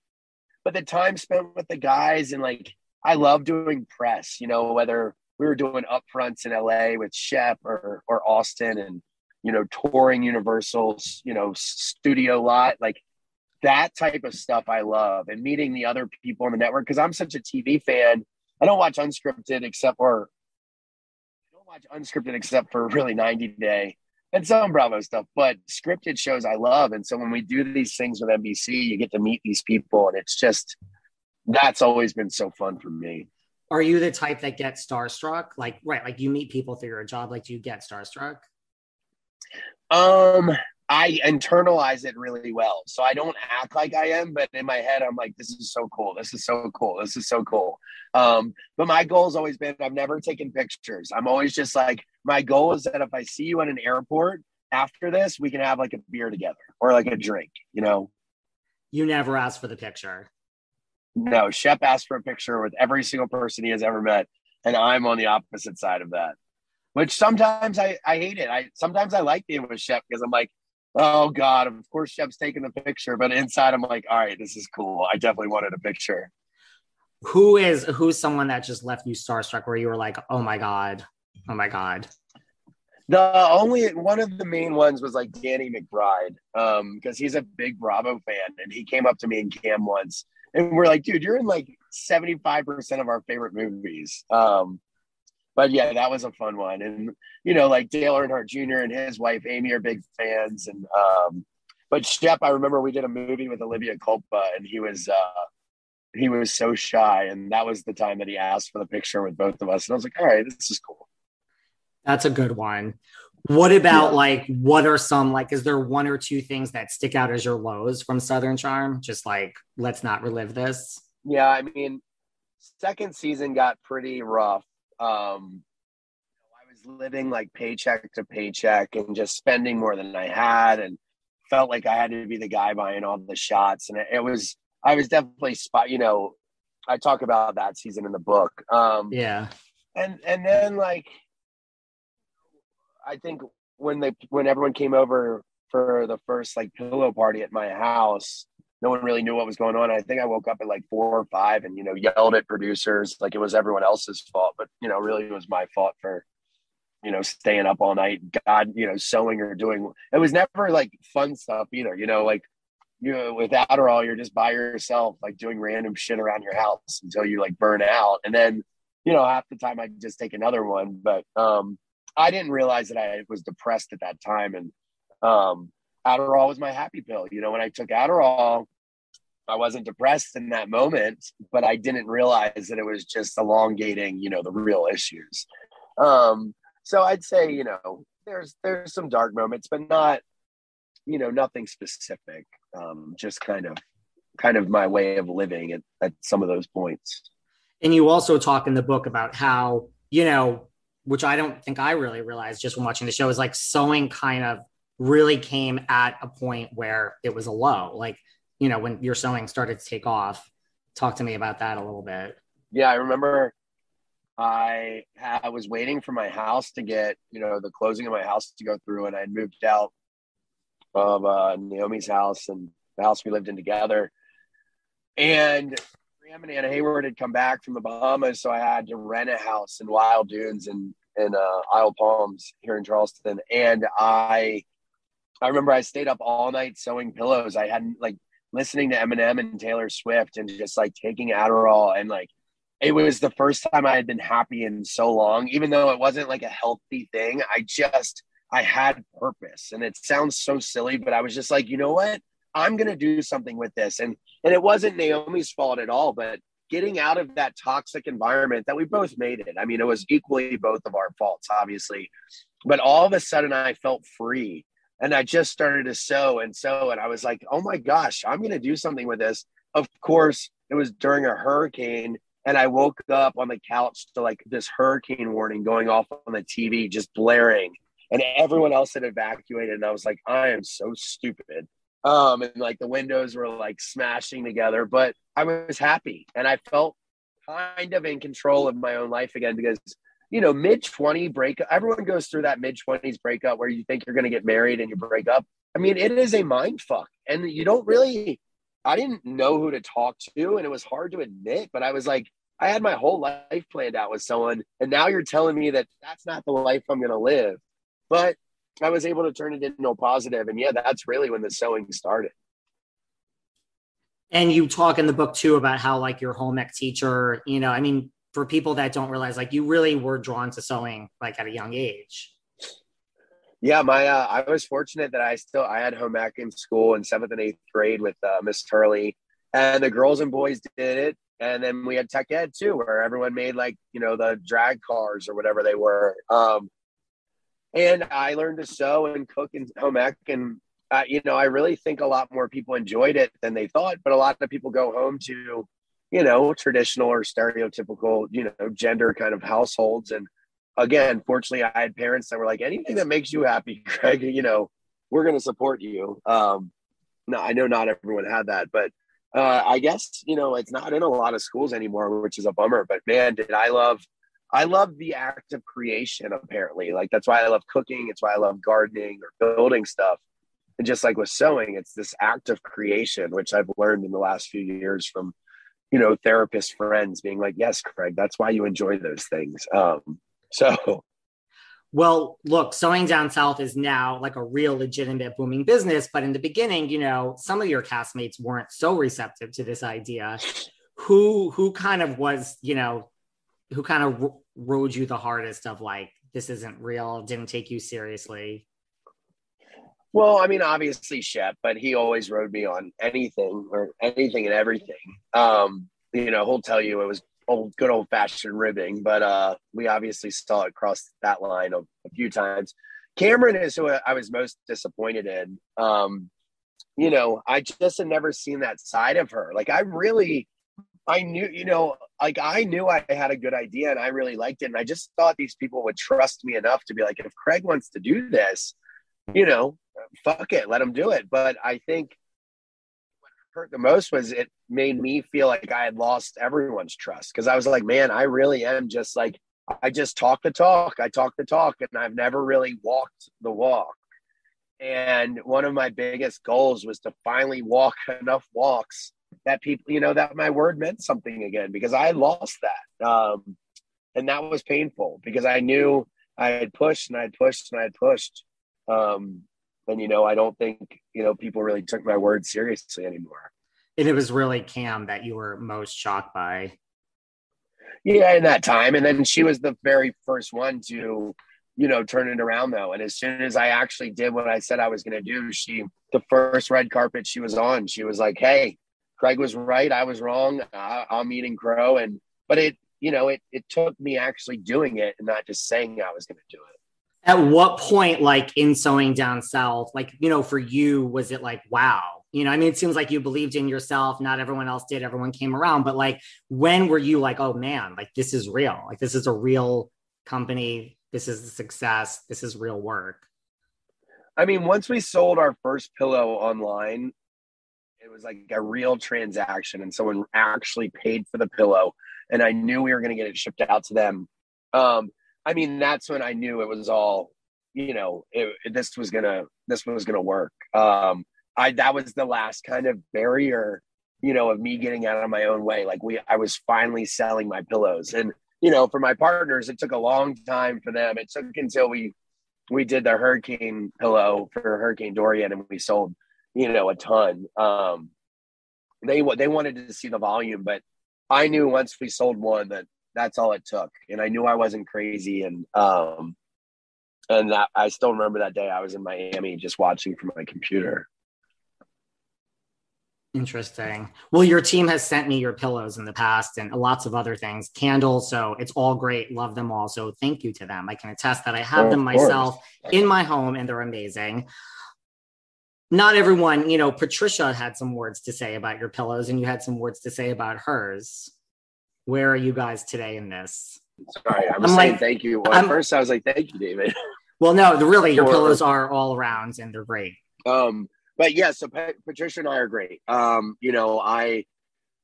but the time spent with the guys and like I love doing press. You know, whether we were doing upfronts in LA with Shep or or Austin, and you know, touring Universal's you know studio lot like that type of stuff I love and meeting the other people on the network because I'm such a TV fan. I don't watch unscripted except for I don't watch unscripted except for really 90 day and some Bravo stuff, but scripted shows I love. And so when we do these things with NBC, you get to meet these people, and it's just that's always been so fun for me. Are you the type that gets starstruck? Like, right, like you meet people through your job. Like, do you get starstruck? Um, I internalize it really well. So I don't act like I am, but in my head, I'm like, this is so cool. This is so cool. This is so cool. Um, but my goal has always been I've never taken pictures. I'm always just like, my goal is that if I see you in an airport after this, we can have like a beer together or like a drink, you know? You never ask for the picture. No, Shep asked for a picture with every single person he has ever met. And I'm on the opposite side of that. Which sometimes I, I hate it. I sometimes I like being with Shep because I'm like, oh God, of course Shep's taking the picture. But inside I'm like, all right, this is cool. I definitely wanted a picture. Who is who's someone that just left you starstruck where you were like, oh my God, oh my God. The only one of the main ones was like Danny McBride, um, because he's a big Bravo fan, and he came up to me and Cam once, and we're like, dude, you're in like 75% of our favorite movies. Um, but yeah, that was a fun one. And you know, like Dale Earnhardt Jr. and his wife Amy are big fans. And um, but Shep, I remember we did a movie with Olivia Culpo, and he was uh, he was so shy, and that was the time that he asked for the picture with both of us. And I was like, all right, this is cool. That's a good one. What about yeah. like what are some like is there one or two things that stick out as your lows from Southern Charm? Just like let's not relive this. Yeah, I mean, second season got pretty rough. Um I was living like paycheck to paycheck and just spending more than I had and felt like I had to be the guy buying all the shots and it, it was I was definitely spot, you know, I talk about that season in the book. Um yeah. And and then like I think when they when everyone came over for the first like pillow party at my house, no one really knew what was going on. I think I woke up at like four or five and you know yelled at producers like it was everyone else's fault, but you know really it was my fault for you know staying up all night. God, you know, sewing or doing. It was never like fun stuff either. You know, like you know, with Adderall, you're just by yourself, like doing random shit around your house until you like burn out, and then you know half the time I just take another one, but um I didn't realize that I was depressed at that time. And um, Adderall was my happy pill. You know, when I took Adderall, I wasn't depressed in that moment, but I didn't realize that it was just elongating, you know, the real issues. Um, so I'd say, you know, there's there's some dark moments, but not, you know, nothing specific. Um, just kind of kind of my way of living at, at some of those points. And you also talk in the book about how, you know, which I don't think I really realized just when watching the show is like sewing kind of really came at a point where it was a low. Like, you know, when your sewing started to take off. Talk to me about that a little bit. Yeah, I remember I, I was waiting for my house to get, you know, the closing of my house to go through, and I moved out of uh, Naomi's house and the house we lived in together. And Graham and Anna Hayward had come back from the Bahamas, so I had to rent a house in Wild Dunes and in uh, Isle Palms here in Charleston. And I, I remember I stayed up all night sewing pillows. I hadn't like listening to Eminem and Taylor Swift and just like taking Adderall and like it was the first time I had been happy in so long, even though it wasn't like a healthy thing. I just I had purpose. And it sounds so silly, but I was just like, you know what? I'm gonna do something with this. And and it wasn't Naomi's fault at all, but getting out of that toxic environment that we both made it. I mean, it was equally both of our faults, obviously. But all of a sudden I felt free and I just started to sew and sew. And I was like, oh my gosh, I'm going to do something with this. Of course, it was during a hurricane. And I woke up on the couch to like this hurricane warning going off on the TV, just blaring. And everyone else had evacuated. And I was like, I am so stupid. Um, and like the windows were like smashing together, but I was happy and I felt kind of in control of my own life again because you know, mid 20 breakup, everyone goes through that mid 20s breakup where you think you're going to get married and you break up. I mean, it is a mind fuck. And you don't really, I didn't know who to talk to. And it was hard to admit, but I was like, I had my whole life planned out with someone. And now you're telling me that that's not the life I'm going to live. But I was able to turn it into a positive. And yeah, that's really when the sewing started. And you talk in the book too about how, like, your home ec teacher, you know, I mean, for people that don't realize like you really were drawn to sewing like at a young age. Yeah my uh, i was fortunate that i still i had home ec in school in seventh and eighth grade with uh, miss turley and the girls and boys did it. And then we had tech ed too where everyone made like you know the drag cars or whatever they were. Um, and i learned to sew and cook in home ec and uh, you know i really think a lot more people enjoyed it than they thought but a lot of people go home to you know, traditional or stereotypical, you know, gender kind of households. And again, fortunately, I had parents that were like, anything that makes you happy, you know, we're going to support you. Um, no, I know not everyone had that, but uh, I guess, you know, it's not in a lot of schools anymore, which is a bummer. But man, did I love, I love the act of creation, apparently. Like, that's why I love cooking. It's why I love gardening or building stuff. And just like with sewing, it's this act of creation, which I've learned in the last few years from you know, therapist friends being like, yes, Craig, that's why you enjoy those things. Um, so, well, look, sewing down south is now like a real legitimate booming business. But in the beginning, you know, some of your castmates weren't so receptive to this idea. Who who kind of was, you know, who kind of rode you the hardest of like this isn't real, didn't take you seriously? Well, I mean, obviously Shep, but he always rode me on anything or anything and everything. Um, you know, he'll tell you it was old, good old fashioned ribbing, but uh, we obviously saw it cross that line a, a few times. Cameron is who I was most disappointed in. Um, you know, I just had never seen that side of her. Like, I really, I knew, you know, like I knew I had a good idea and I really liked it. And I just thought these people would trust me enough to be like, if Craig wants to do this, you know, fuck it, let him do it. But I think what hurt the most was it made me feel like I had lost everyone's trust because I was like, man, I really am just like, I just talk the talk. I talk the talk, and I've never really walked the walk. And one of my biggest goals was to finally walk enough walks that people, you know, that my word meant something again because I lost that. Um, and that was painful because I knew I had pushed and I had pushed and I had pushed. Um, and you know, I don't think you know people really took my word seriously anymore. And it was really Cam that you were most shocked by. Yeah, in that time, and then she was the very first one to you know, turn it around though. And as soon as I actually did what I said I was going to do, she, the first red carpet she was on, she was like, Hey, Craig was right. I was wrong. I, I'm eating crow. And, but it, you know, it, it took me actually doing it and not just saying I was going to do it. At what point, like in sewing down south, like, you know, for you, was it like, wow, you know, I mean, it seems like you believed in yourself. Not everyone else did. Everyone came around. But like, when were you like, oh man, like this is real? Like, this is a real company. This is a success. This is real work. I mean, once we sold our first pillow online, it was like a real transaction and someone actually paid for the pillow and I knew we were going to get it shipped out to them. Um, I mean, that's when I knew it was all, you know, it, this was gonna, this was gonna work. Um, I that was the last kind of barrier, you know, of me getting out of my own way. Like we, I was finally selling my pillows, and you know, for my partners, it took a long time for them. It took until we we did the hurricane pillow for Hurricane Dorian, and we sold, you know, a ton. Um, they they wanted to see the volume, but I knew once we sold one that that's all it took, and I knew I wasn't crazy, and um, and that, I still remember that day I was in Miami just watching from my computer. Interesting. Well, your team has sent me your pillows in the past and lots of other things, candles. So it's all great. Love them all. So thank you to them. I can attest that I have Oh, them of course. myself in my home and they're amazing. Not everyone, you know, Patricia had some words to say about your pillows and you had some words to say about hers. Where are you guys today in this? Sorry, I'm, I'm saying like- thank you. Well, I'm- at first, I was like, "Thank you, David." Well, no, the, really, your pillows are all around and they're great. Um, but yeah, so Pa- Patricia and I are great. Um, you know, I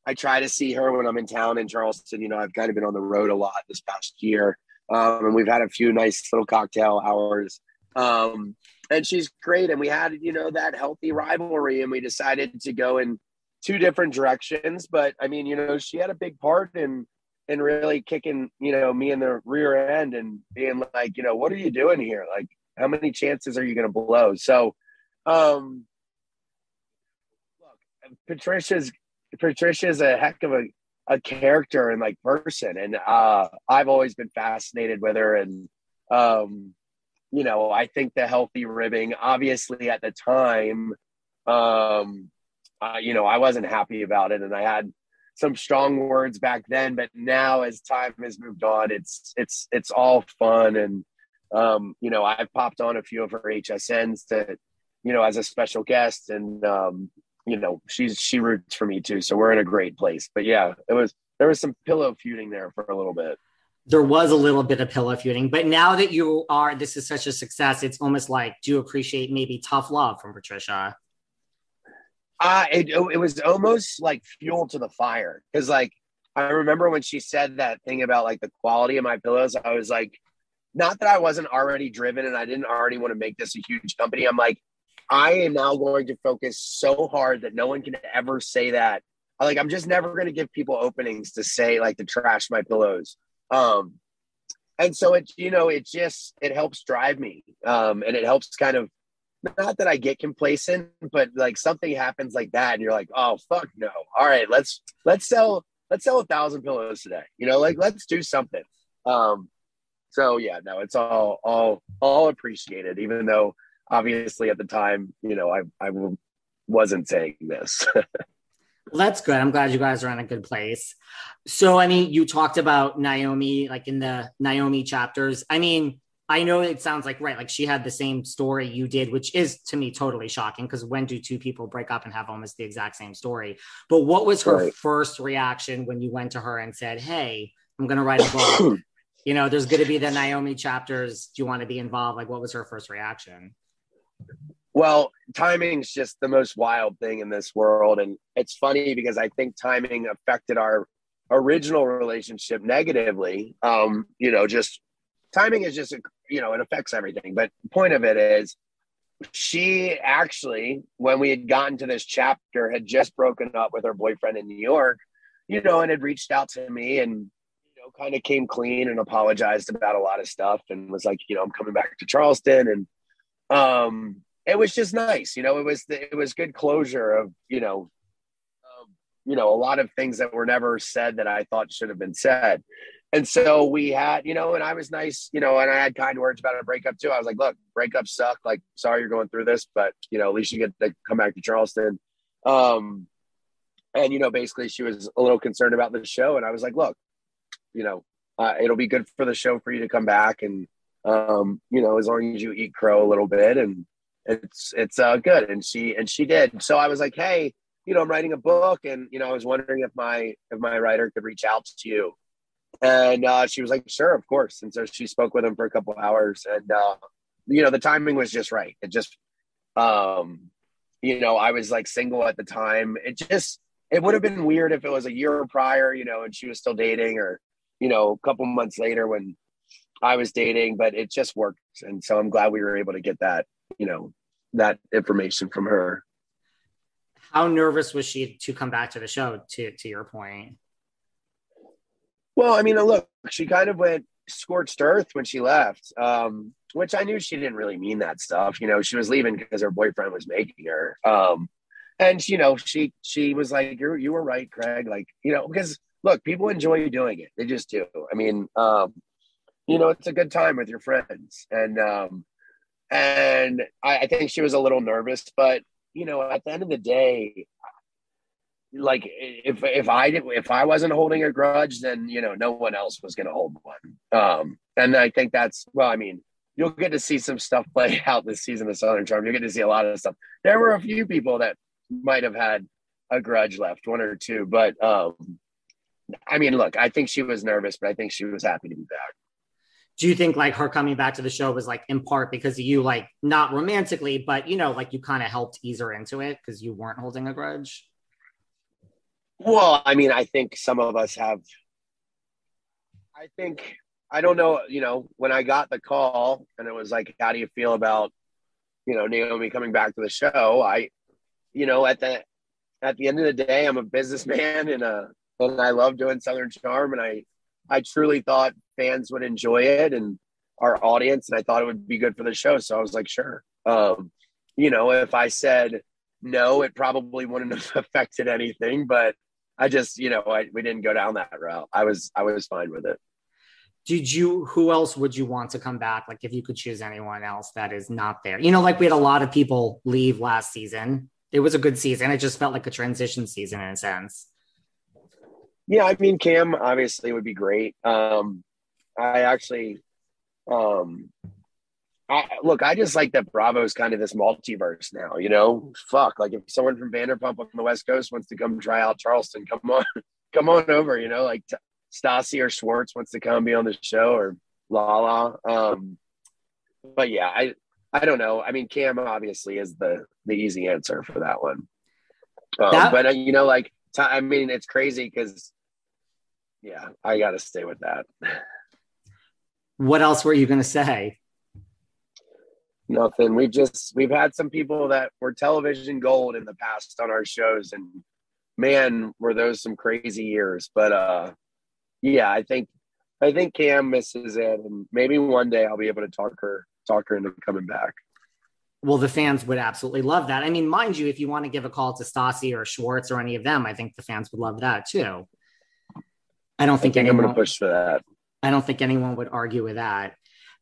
I try to see her when I'm in town in Charleston. You know, I've kind of been on the road a lot this past year, um, and we've had a few nice little cocktail hours. Um, and she's great, and we had you know that healthy rivalry, and we decided to go in two different directions. But I mean, you know, she had a big part in in really kicking you know me in the rear end and being like, you know, what are you doing here? Like, how many chances are you going to blow? So. Um, look, Patricia's Patricia's a heck of a, a character and like person, and uh, I've always been fascinated with her. And um, you know, I think the healthy ribbing, obviously, at the time, um, uh, you know, I wasn't happy about it, and I had some strong words back then. But now, as time has moved on, it's it's it's all fun, and um, you know, I've popped on a few of her HSNs to you know, as a special guest, and um, you know, she's she roots for me too. So we're in a great place. But yeah, it was there was some pillow feuding there for a little bit. There was a little bit of pillow feuding, but now that you are, this is such a success, it's almost like, do you appreciate maybe tough love from Patricia? Uh, it it was almost like fuel to the fire because like I remember when she said that thing about like the quality of my pillows, I was like, not that I wasn't already driven and I didn't already want to make this a huge company. I'm like, I am now going to focus so hard that no one can ever say that. Like I'm just never going to give people openings to say like to trash my pillows. Um, and so it you know it just it helps drive me um, and it helps kind of not that I get complacent, but like something happens like that, and you're like, oh fuck no. All right, let's let's sell let's sell a thousand pillows today. You know, like let's do something. Um, so yeah, no, it's all all all appreciated, even though obviously at the time, you know, I I wasn't saying this. Well, that's good. I'm glad you guys are in a good place. So, I mean, you talked about Naomi, like in the Naomi chapters. I mean, I know it sounds like, right, like she had the same story you did, which is to me totally shocking because when do two people break up and have almost the exact same story? But what was her Right. first reaction when you went to her and said, Hey, I'm going to write a book? you know, there's going to be the Naomi chapters. Do you want to be involved? Like, what was her first reaction? Well, timing's just the most wild thing in this world. And it's funny because I think timing affected our original relationship negatively. Um, you know, just timing is just, you know, it affects everything. But the point of it is, she actually, when we had gotten to this chapter, had just broken up with her boyfriend in New York, you know, and had reached out to me and, you know, kind of came clean and apologized about a lot of stuff and was like, you know, I'm coming back to Charleston. And, um, it was just nice, you know. It was the, it was good closure of you know, you know, a lot of things that were never said that I thought should have been said. And so we had, you know, and I was nice, you know, and I had kind words about a breakup too. I was like, look, breakups suck. Like, sorry you're going through this, but you know, at least you get to come back to Charleston. Um, and you know, basically she was a little concerned about the show. And I was like, look, you know, uh, it'll be good for the show for you to come back. And um, you know, as long as you eat crow a little bit and it's it's uh good. And she and she did. So I was like, hey, you know, I'm writing a book and you know, I was wondering if my if my writer could reach out to you and uh, she was like, sure, of course. And so she spoke with him for a couple hours. And, uh, you know, the timing was just right. It just, um, you know, I was like single at the time. It just, it would have been weird if it was a year prior, you know, and she was still dating or, you know, a couple months later when I was dating, but it just worked. And so I'm glad we were able to get that, you know, that information from her. How nervous was she to come back to the show, to, to your point? Well, I mean, look, she kind of went scorched earth when she left, um, which I knew she didn't really mean that stuff. You know, she was leaving because her boyfriend was making her. Um, and you know, she she was like, "You you were right, Craig." Like, you know, because look, people enjoy doing it; they just do. I mean, um, you know, it's a good time with your friends, and um, and I, I think she was a little nervous, but you know, at the end of the day, like if if I did if I wasn't holding a grudge, then you know no one else was going to hold one. Um, and I think that's well, I mean, you'll get to see some stuff play out this season of Southern Charm. You'll get to see a lot of stuff. There were a few people that might have had a grudge left, one or two, but um, I mean, look, I think she was nervous, but I think she was happy to be back. Do you think like her coming back to the show was like in part because you, like not romantically, but you know, like you kind of helped ease her into it because you weren't holding a grudge? Well, I mean, I think some of us have. I think I don't know. You know, when I got the call and it was like, "How do you feel about, you know, Naomi coming back to the show?" I, you know, at the at the end of the day, I'm a businessman and a and I love doing Southern Charm, and I I truly thought fans would enjoy it and our audience, and I thought it would be good for the show. So I was like, sure. Um, you know, if I said no, it probably wouldn't have affected anything, but I just, you know, I, we didn't go down that route. I was, I was fine with it. Did you, who else would you want to come back? Like if you could choose anyone else that is not there, you know, like we had a lot of people leave last season. It was a good season. It just felt like a transition season in a sense. Yeah. I mean, Cam obviously would be great. Um, I actually, um, I, look, I just like that Bravo is kind of this multiverse now. You know, fuck. Like if someone from Vanderpump on the West Coast wants to come try out Charleston, come on, come on over. You know, like t- Stassi or Schwartz wants to come be on the show or Lala. Um, but yeah, I I don't know. I mean, Cam obviously is the the easy answer for that one. Um, that- but uh, you know, like t- I mean, it's crazy because yeah, I got to stay with that. What else were you going to say? Nothing. We've just we've had some people that were television gold in the past on our shows, and man, were those some crazy years. But uh, yeah, I think I think Cam misses it, and maybe one day I'll be able to talk her talk her into coming back. Well, the fans would absolutely love that. I mean, mind you, if you want to give a call to Stassi or Schwartz or any of them, I think the fans would love that too. I don't think, I think anyone, I'm going to push for that. I don't think anyone would argue with that.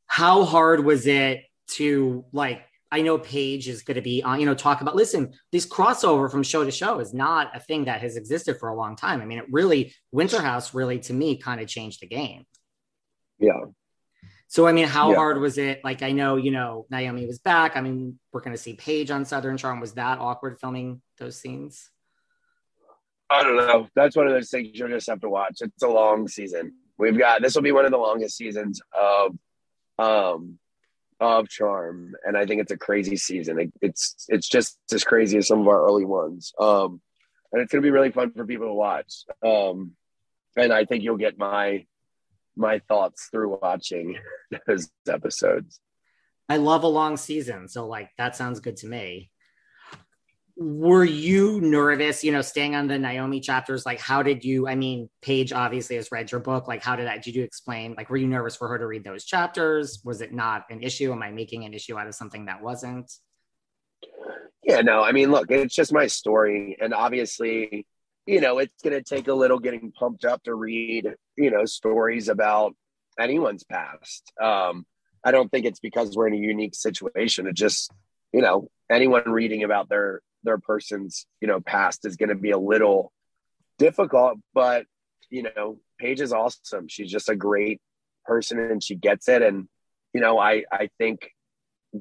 How hard was it to like I know Paige is going to be on, you know, talk about, listen, this crossover from show to show is not a thing that has existed for a long time. I mean, it really, Winter House really, to me, kind of changed the game. Yeah. So, I mean, how yeah. hard was it? Like, I know, you know, Naomi was back. I mean, we're going to see Paige on Southern Charm. Was that awkward filming those scenes? I don't know. That's one of those things you'll just have to watch. It's a long season. We've got, this will be one of the longest seasons of, um, of charm and i think it's a crazy season. It, it's it's just as crazy as some of our early ones. Um and it's going to be really fun for people to watch. Um and i think you'll get my my thoughts through watching those episodes. I love a long season so like that sounds good to me were you nervous, you know, staying on the Naomi chapters? Like, how did you? I mean, Paige obviously has read your book. Like, how did that? Did you explain? Like, were you nervous for her to read those chapters? Was it not an issue? Am I making an issue out of something that wasn't? Yeah, no. I mean, look, it's just my story, and obviously, you know, it's going to take a little getting pumped up to read, you know, stories about anyone's past. Um, I don't think it's because we're in a unique situation. It just, you know, anyone reading about their their person's, you know, past is going to be a little difficult. But you know, Paige is awesome. She's just a great person, and she gets it. And you know, I I think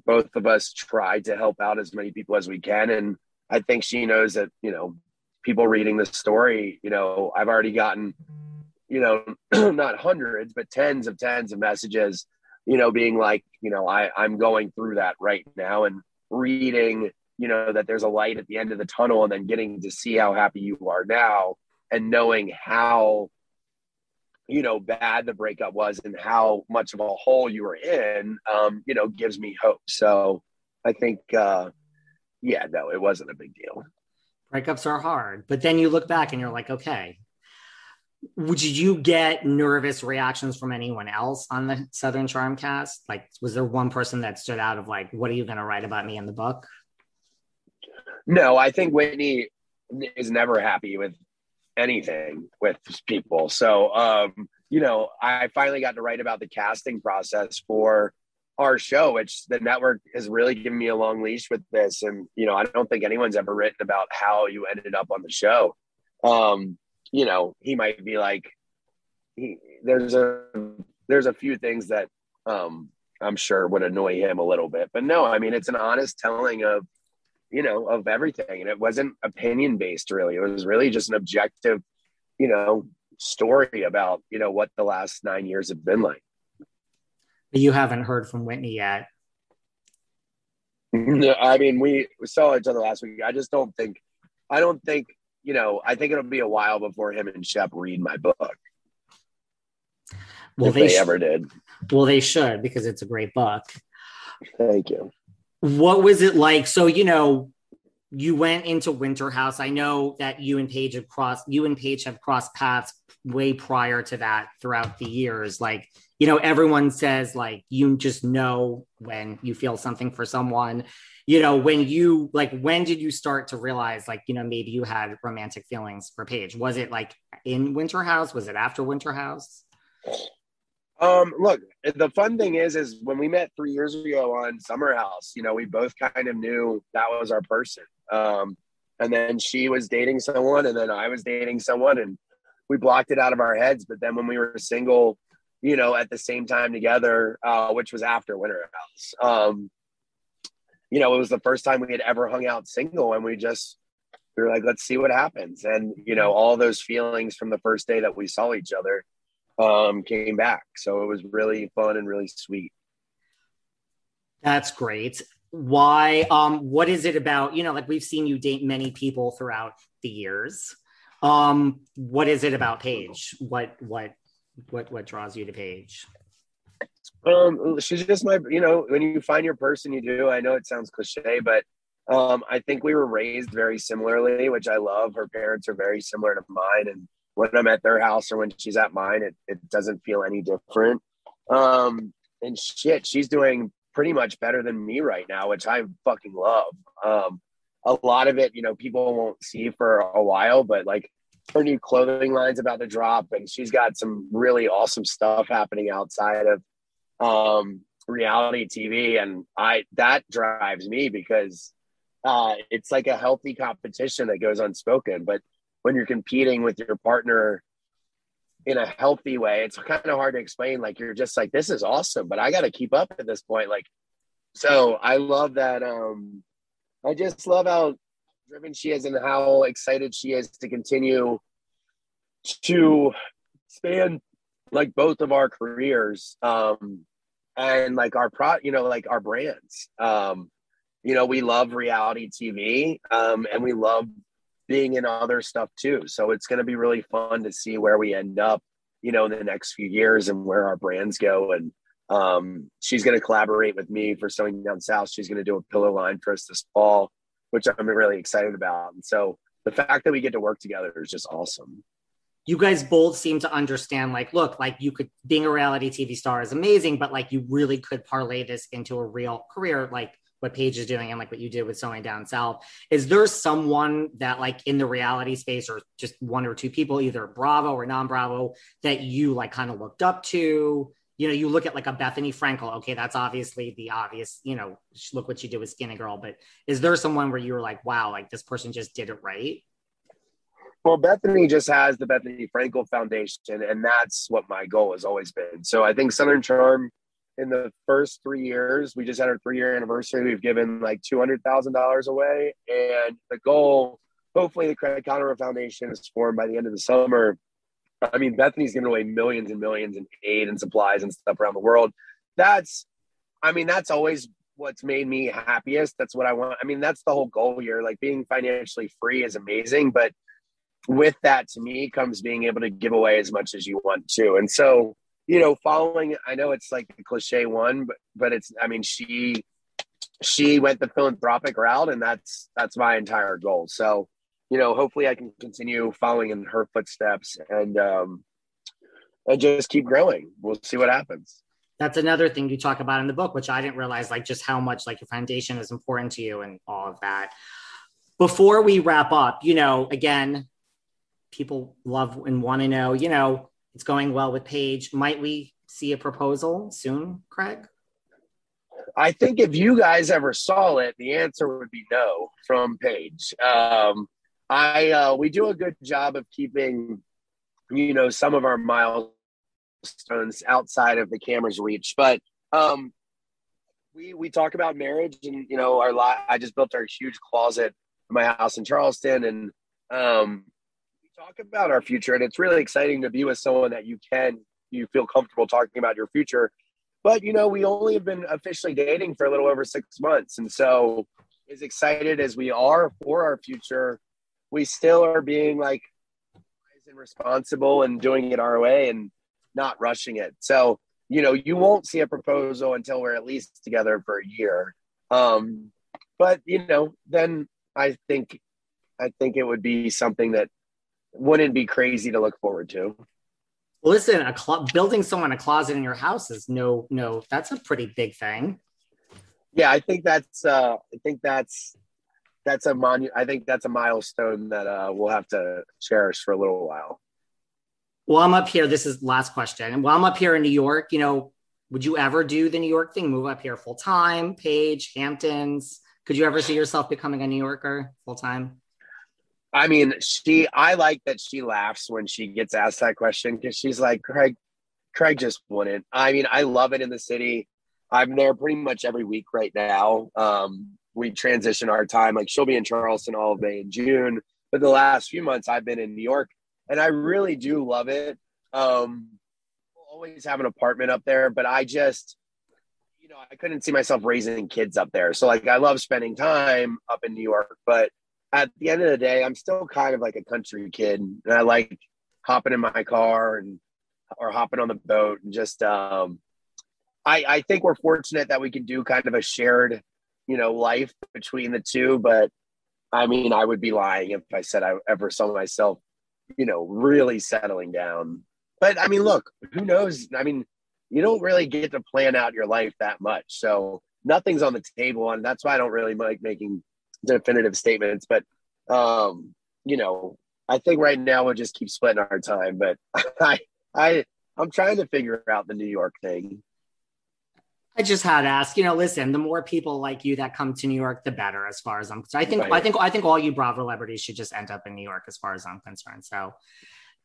both of us try to help out as many people as we can, and I think she knows that you know people reading the story. You know, I've already gotten you know, not hundreds, but tens of tens of messages, you know, being like, you know, I, I'm going through that right now and reading, you know, that there's a light at the end of the tunnel and then getting to see how happy you are now and knowing how, you know, bad the breakup was and how much of a hole you were in, um, you know, gives me hope. So I think, uh, yeah, no, it wasn't a big deal. Breakups are hard, but then you look back and you're like, okay, did you get nervous reactions from anyone else on the Southern Charm cast? Like, was there one person that stood out of like, what are you going to write about me in the book? No, I think Whitney is never happy with anything with people. So, um, you know, I finally got to write about the casting process for our show, which the network has really given me a long leash with this. And, you know, I don't think anyone's ever written about how you ended up on the show. Um, you know, he might be like, he, there's a there's a few things that um, I'm sure would annoy him a little bit, but no, I mean it's an honest telling of you know of everything, and it wasn't opinion based really. It was really just an objective, you know, story about you know what the last nine years have been like. You haven't heard from Whitney yet. No, I mean we saw each other last week. I just don't think I don't think you know, I think it'll be a while before him and Shep read my book. Well, if they, they sh- ever did. Well, they should because it's a great book. Thank you. What was it like? So, you know, you went into Winter House. I know that you and Paige have crossed you and Paige have crossed paths way prior to that throughout the years. Like, you know, everyone says like you just know when you feel something for someone you know, when you like, when did you start to realize, like, you know, maybe you had romantic feelings for Paige? Was it like in Winter House? Was it after Winter House? Um, look, the fun thing is, is when we met three years ago on Summer House, you know, we both kind of knew that was our person. Um, and then she was dating someone, and then I was dating someone, and we blocked it out of our heads. But then when we were single, you know, at the same time together, uh, which was after Winter House, um, you know, it was the first time we had ever hung out single and we just, we were like, let's see what happens. And, you know, all those feelings from the first day that we saw each other um, came back. So it was really fun and really sweet. That's great. Why? Um, what is it about? You know, like we've seen you date many people throughout the years. Um, what is it about Paige? What what what what draws you to Paige? Um, she's just my, you know, when you find your person, you do. I know it sounds cliche, but um, I think we were raised very similarly, which I love. Her parents are very similar to mine, and when I'm at their house or when she's at mine, it it doesn't feel any different. Um, and shit, she's doing pretty much better than me right now, which I fucking love. Um, a lot of it, you know, people won't see for a while, but like her new clothing line's about to drop, and she's got some really awesome stuff happening outside of um, reality TV, and I that drives me because uh, it's like a healthy competition that goes unspoken. But when you're competing with your partner in a healthy way, it's kind of hard to explain. Like you're just like, this is awesome, but I got to keep up at this point. Like, so I love that. Um, I just love how driven she is and how excited she is to continue to span like both of our careers um and like our pro you know like our brands um you know we love reality tv um and we love being in other stuff too. So it's going to be really fun to see where we end up you know in the next few years and where our brands go. And um she's going to collaborate with me for sewing down south. She's going to do a pillow line for us this fall which i'm really excited about. And so the fact that we get to work together is just awesome. You guys both seem to understand like look like you could being a reality tv star is amazing but like you really could parlay this into a real career. Like what Paige is doing and like what you did with Sewing Down South. Is there someone that like in the reality space or just one or two people, either Bravo or non-Bravo, that you like kind of looked up to? You know, you look at like a Bethenny Frankel. Okay, that's obviously the obvious. You know, look what she did with Skinny Girl. But is there someone where you were like, wow, like this person just did it right? Well, Bethenny just has the Bethenny Frankel Foundation, and that's what my goal has always been. So I think Southern Charm in the first three years, we just had our three year anniversary. We've given like $200,000 away. And the goal, hopefully, the Craig Conover Foundation is formed by the end of the summer. I mean, Bethenny's giving away millions and millions in aid and supplies and stuff around the world. That's, I mean, that's always what's made me happiest. That's what I want. I mean, that's the whole goal here. Like being financially free is amazing, but with that to me comes being able to give away as much as you want to. And so, you know, following, I know it's like the cliche one, but, but it's, I mean, she, she went the philanthropic route and that's, that's my entire goal. So, you know, hopefully I can continue following in her footsteps and, um, and just keep growing. We'll see what happens. That's another thing you talk about in the book, which I didn't realize, like just how much like your foundation is important to you and all of that. Before we wrap up, you know, again, people love and want to know, you know, it's going well with Paige. Might we see a proposal soon, Craig? I think if you guys ever saw it, the answer would be no from Paige. Um, I uh, we do a good job of keeping, you know, some of our milestones outside of the camera's reach, but um, we we talk about marriage and you know our lot. I just built our huge closet in my house in Charleston, and um, talk about our future, and it's really exciting to be with someone that you can you feel comfortable talking about your future. But you know, we only have been officially dating for a little over six months, and so as excited as we are for our future, we still are being like and responsible and doing it our way and not rushing it. So you know, you won't see a proposal until we're at least together for a year. Um, but you know, then I think I think it would be something that wouldn't be crazy to look forward to. Listen, a cl- building someone a closet in your house is no, no, that's a pretty big thing. Yeah, I think that's, uh, I think that's, that's a mon. I think that's a milestone that uh, we'll have to cherish for a little while. Well, I'm up here. This is last question. And while I'm up here in New York, you know, would you ever do the New York thing? Move up here full time, Paige, Hamptons? Could you ever see yourself becoming a New Yorker full time? I mean, she, I like that she laughs when she gets asked that question because she's like, Craig, Craig just wouldn't. I mean, I love it in the city. I'm there pretty much every week right now. Um, we transition our time. Like she'll be in Charleston all of May and June, but the last few months I've been in New York, and I really do love it. Um, always have an apartment up there, but I just, you know, I couldn't see myself raising kids up there. So like, I love spending time up in New York, but at the end of the day, I'm still kind of like a country kid, and I like hopping in my car and or hopping on the boat and just. Um, I I think we're fortunate that we can do kind of a shared, you know, life between the two. But I mean, I would be lying if I said I ever saw myself, you know, really settling down. But I mean, look, who knows? I mean, you don't really get to plan out your life that much, so nothing's on the table, and that's why I don't really like making definitive statements, but um, you know, I think right now we'll just keep splitting our time. But I, I, I'm trying to figure out the New York thing. I just had to ask. You know, listen, the more people like you that come to New York, the better. As far as I'm concerned, I think, right. I think, I think all you Bravo celebrities should just end up in New York, as far as I'm concerned. So,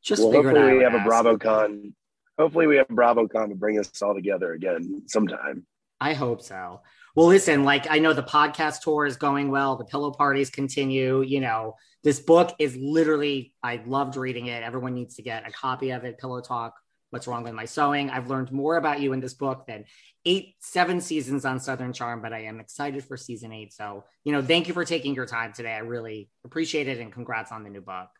just well, hopefully we have ask. a BravoCon. Hopefully we have BravoCon to bring us all together again sometime. I hope so. Well, listen, like I know the podcast tour is going well, the pillow parties continue. You know, this book is literally, I loved reading it. Everyone needs to get a copy of it. Pillow Talk, What's Wrong with My Sewing. I've learned more about you in this book than eight, seven seasons on Southern Charm, but I am excited for season eight. So, you know, thank you for taking your time today. I really appreciate it and congrats on the new book.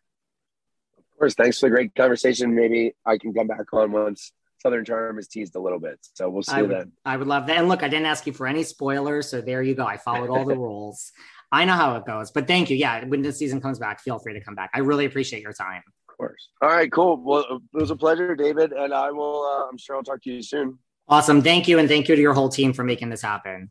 Of course. Thanks for the great conversation. Maybe I can come back on once Southern Charm is teased a little bit. So we'll see I would, then. I would love that. And look, I didn't ask you for any spoilers. So there you go. I followed all the rules. I know how it goes. But thank you. Yeah. When the season comes back, feel free to come back. I really appreciate your time. Of course. All right, cool. Well, it was a pleasure, David. And I will, uh, I'm sure I'll talk to you soon. Awesome. Thank you. And thank you to your whole team for making this happen.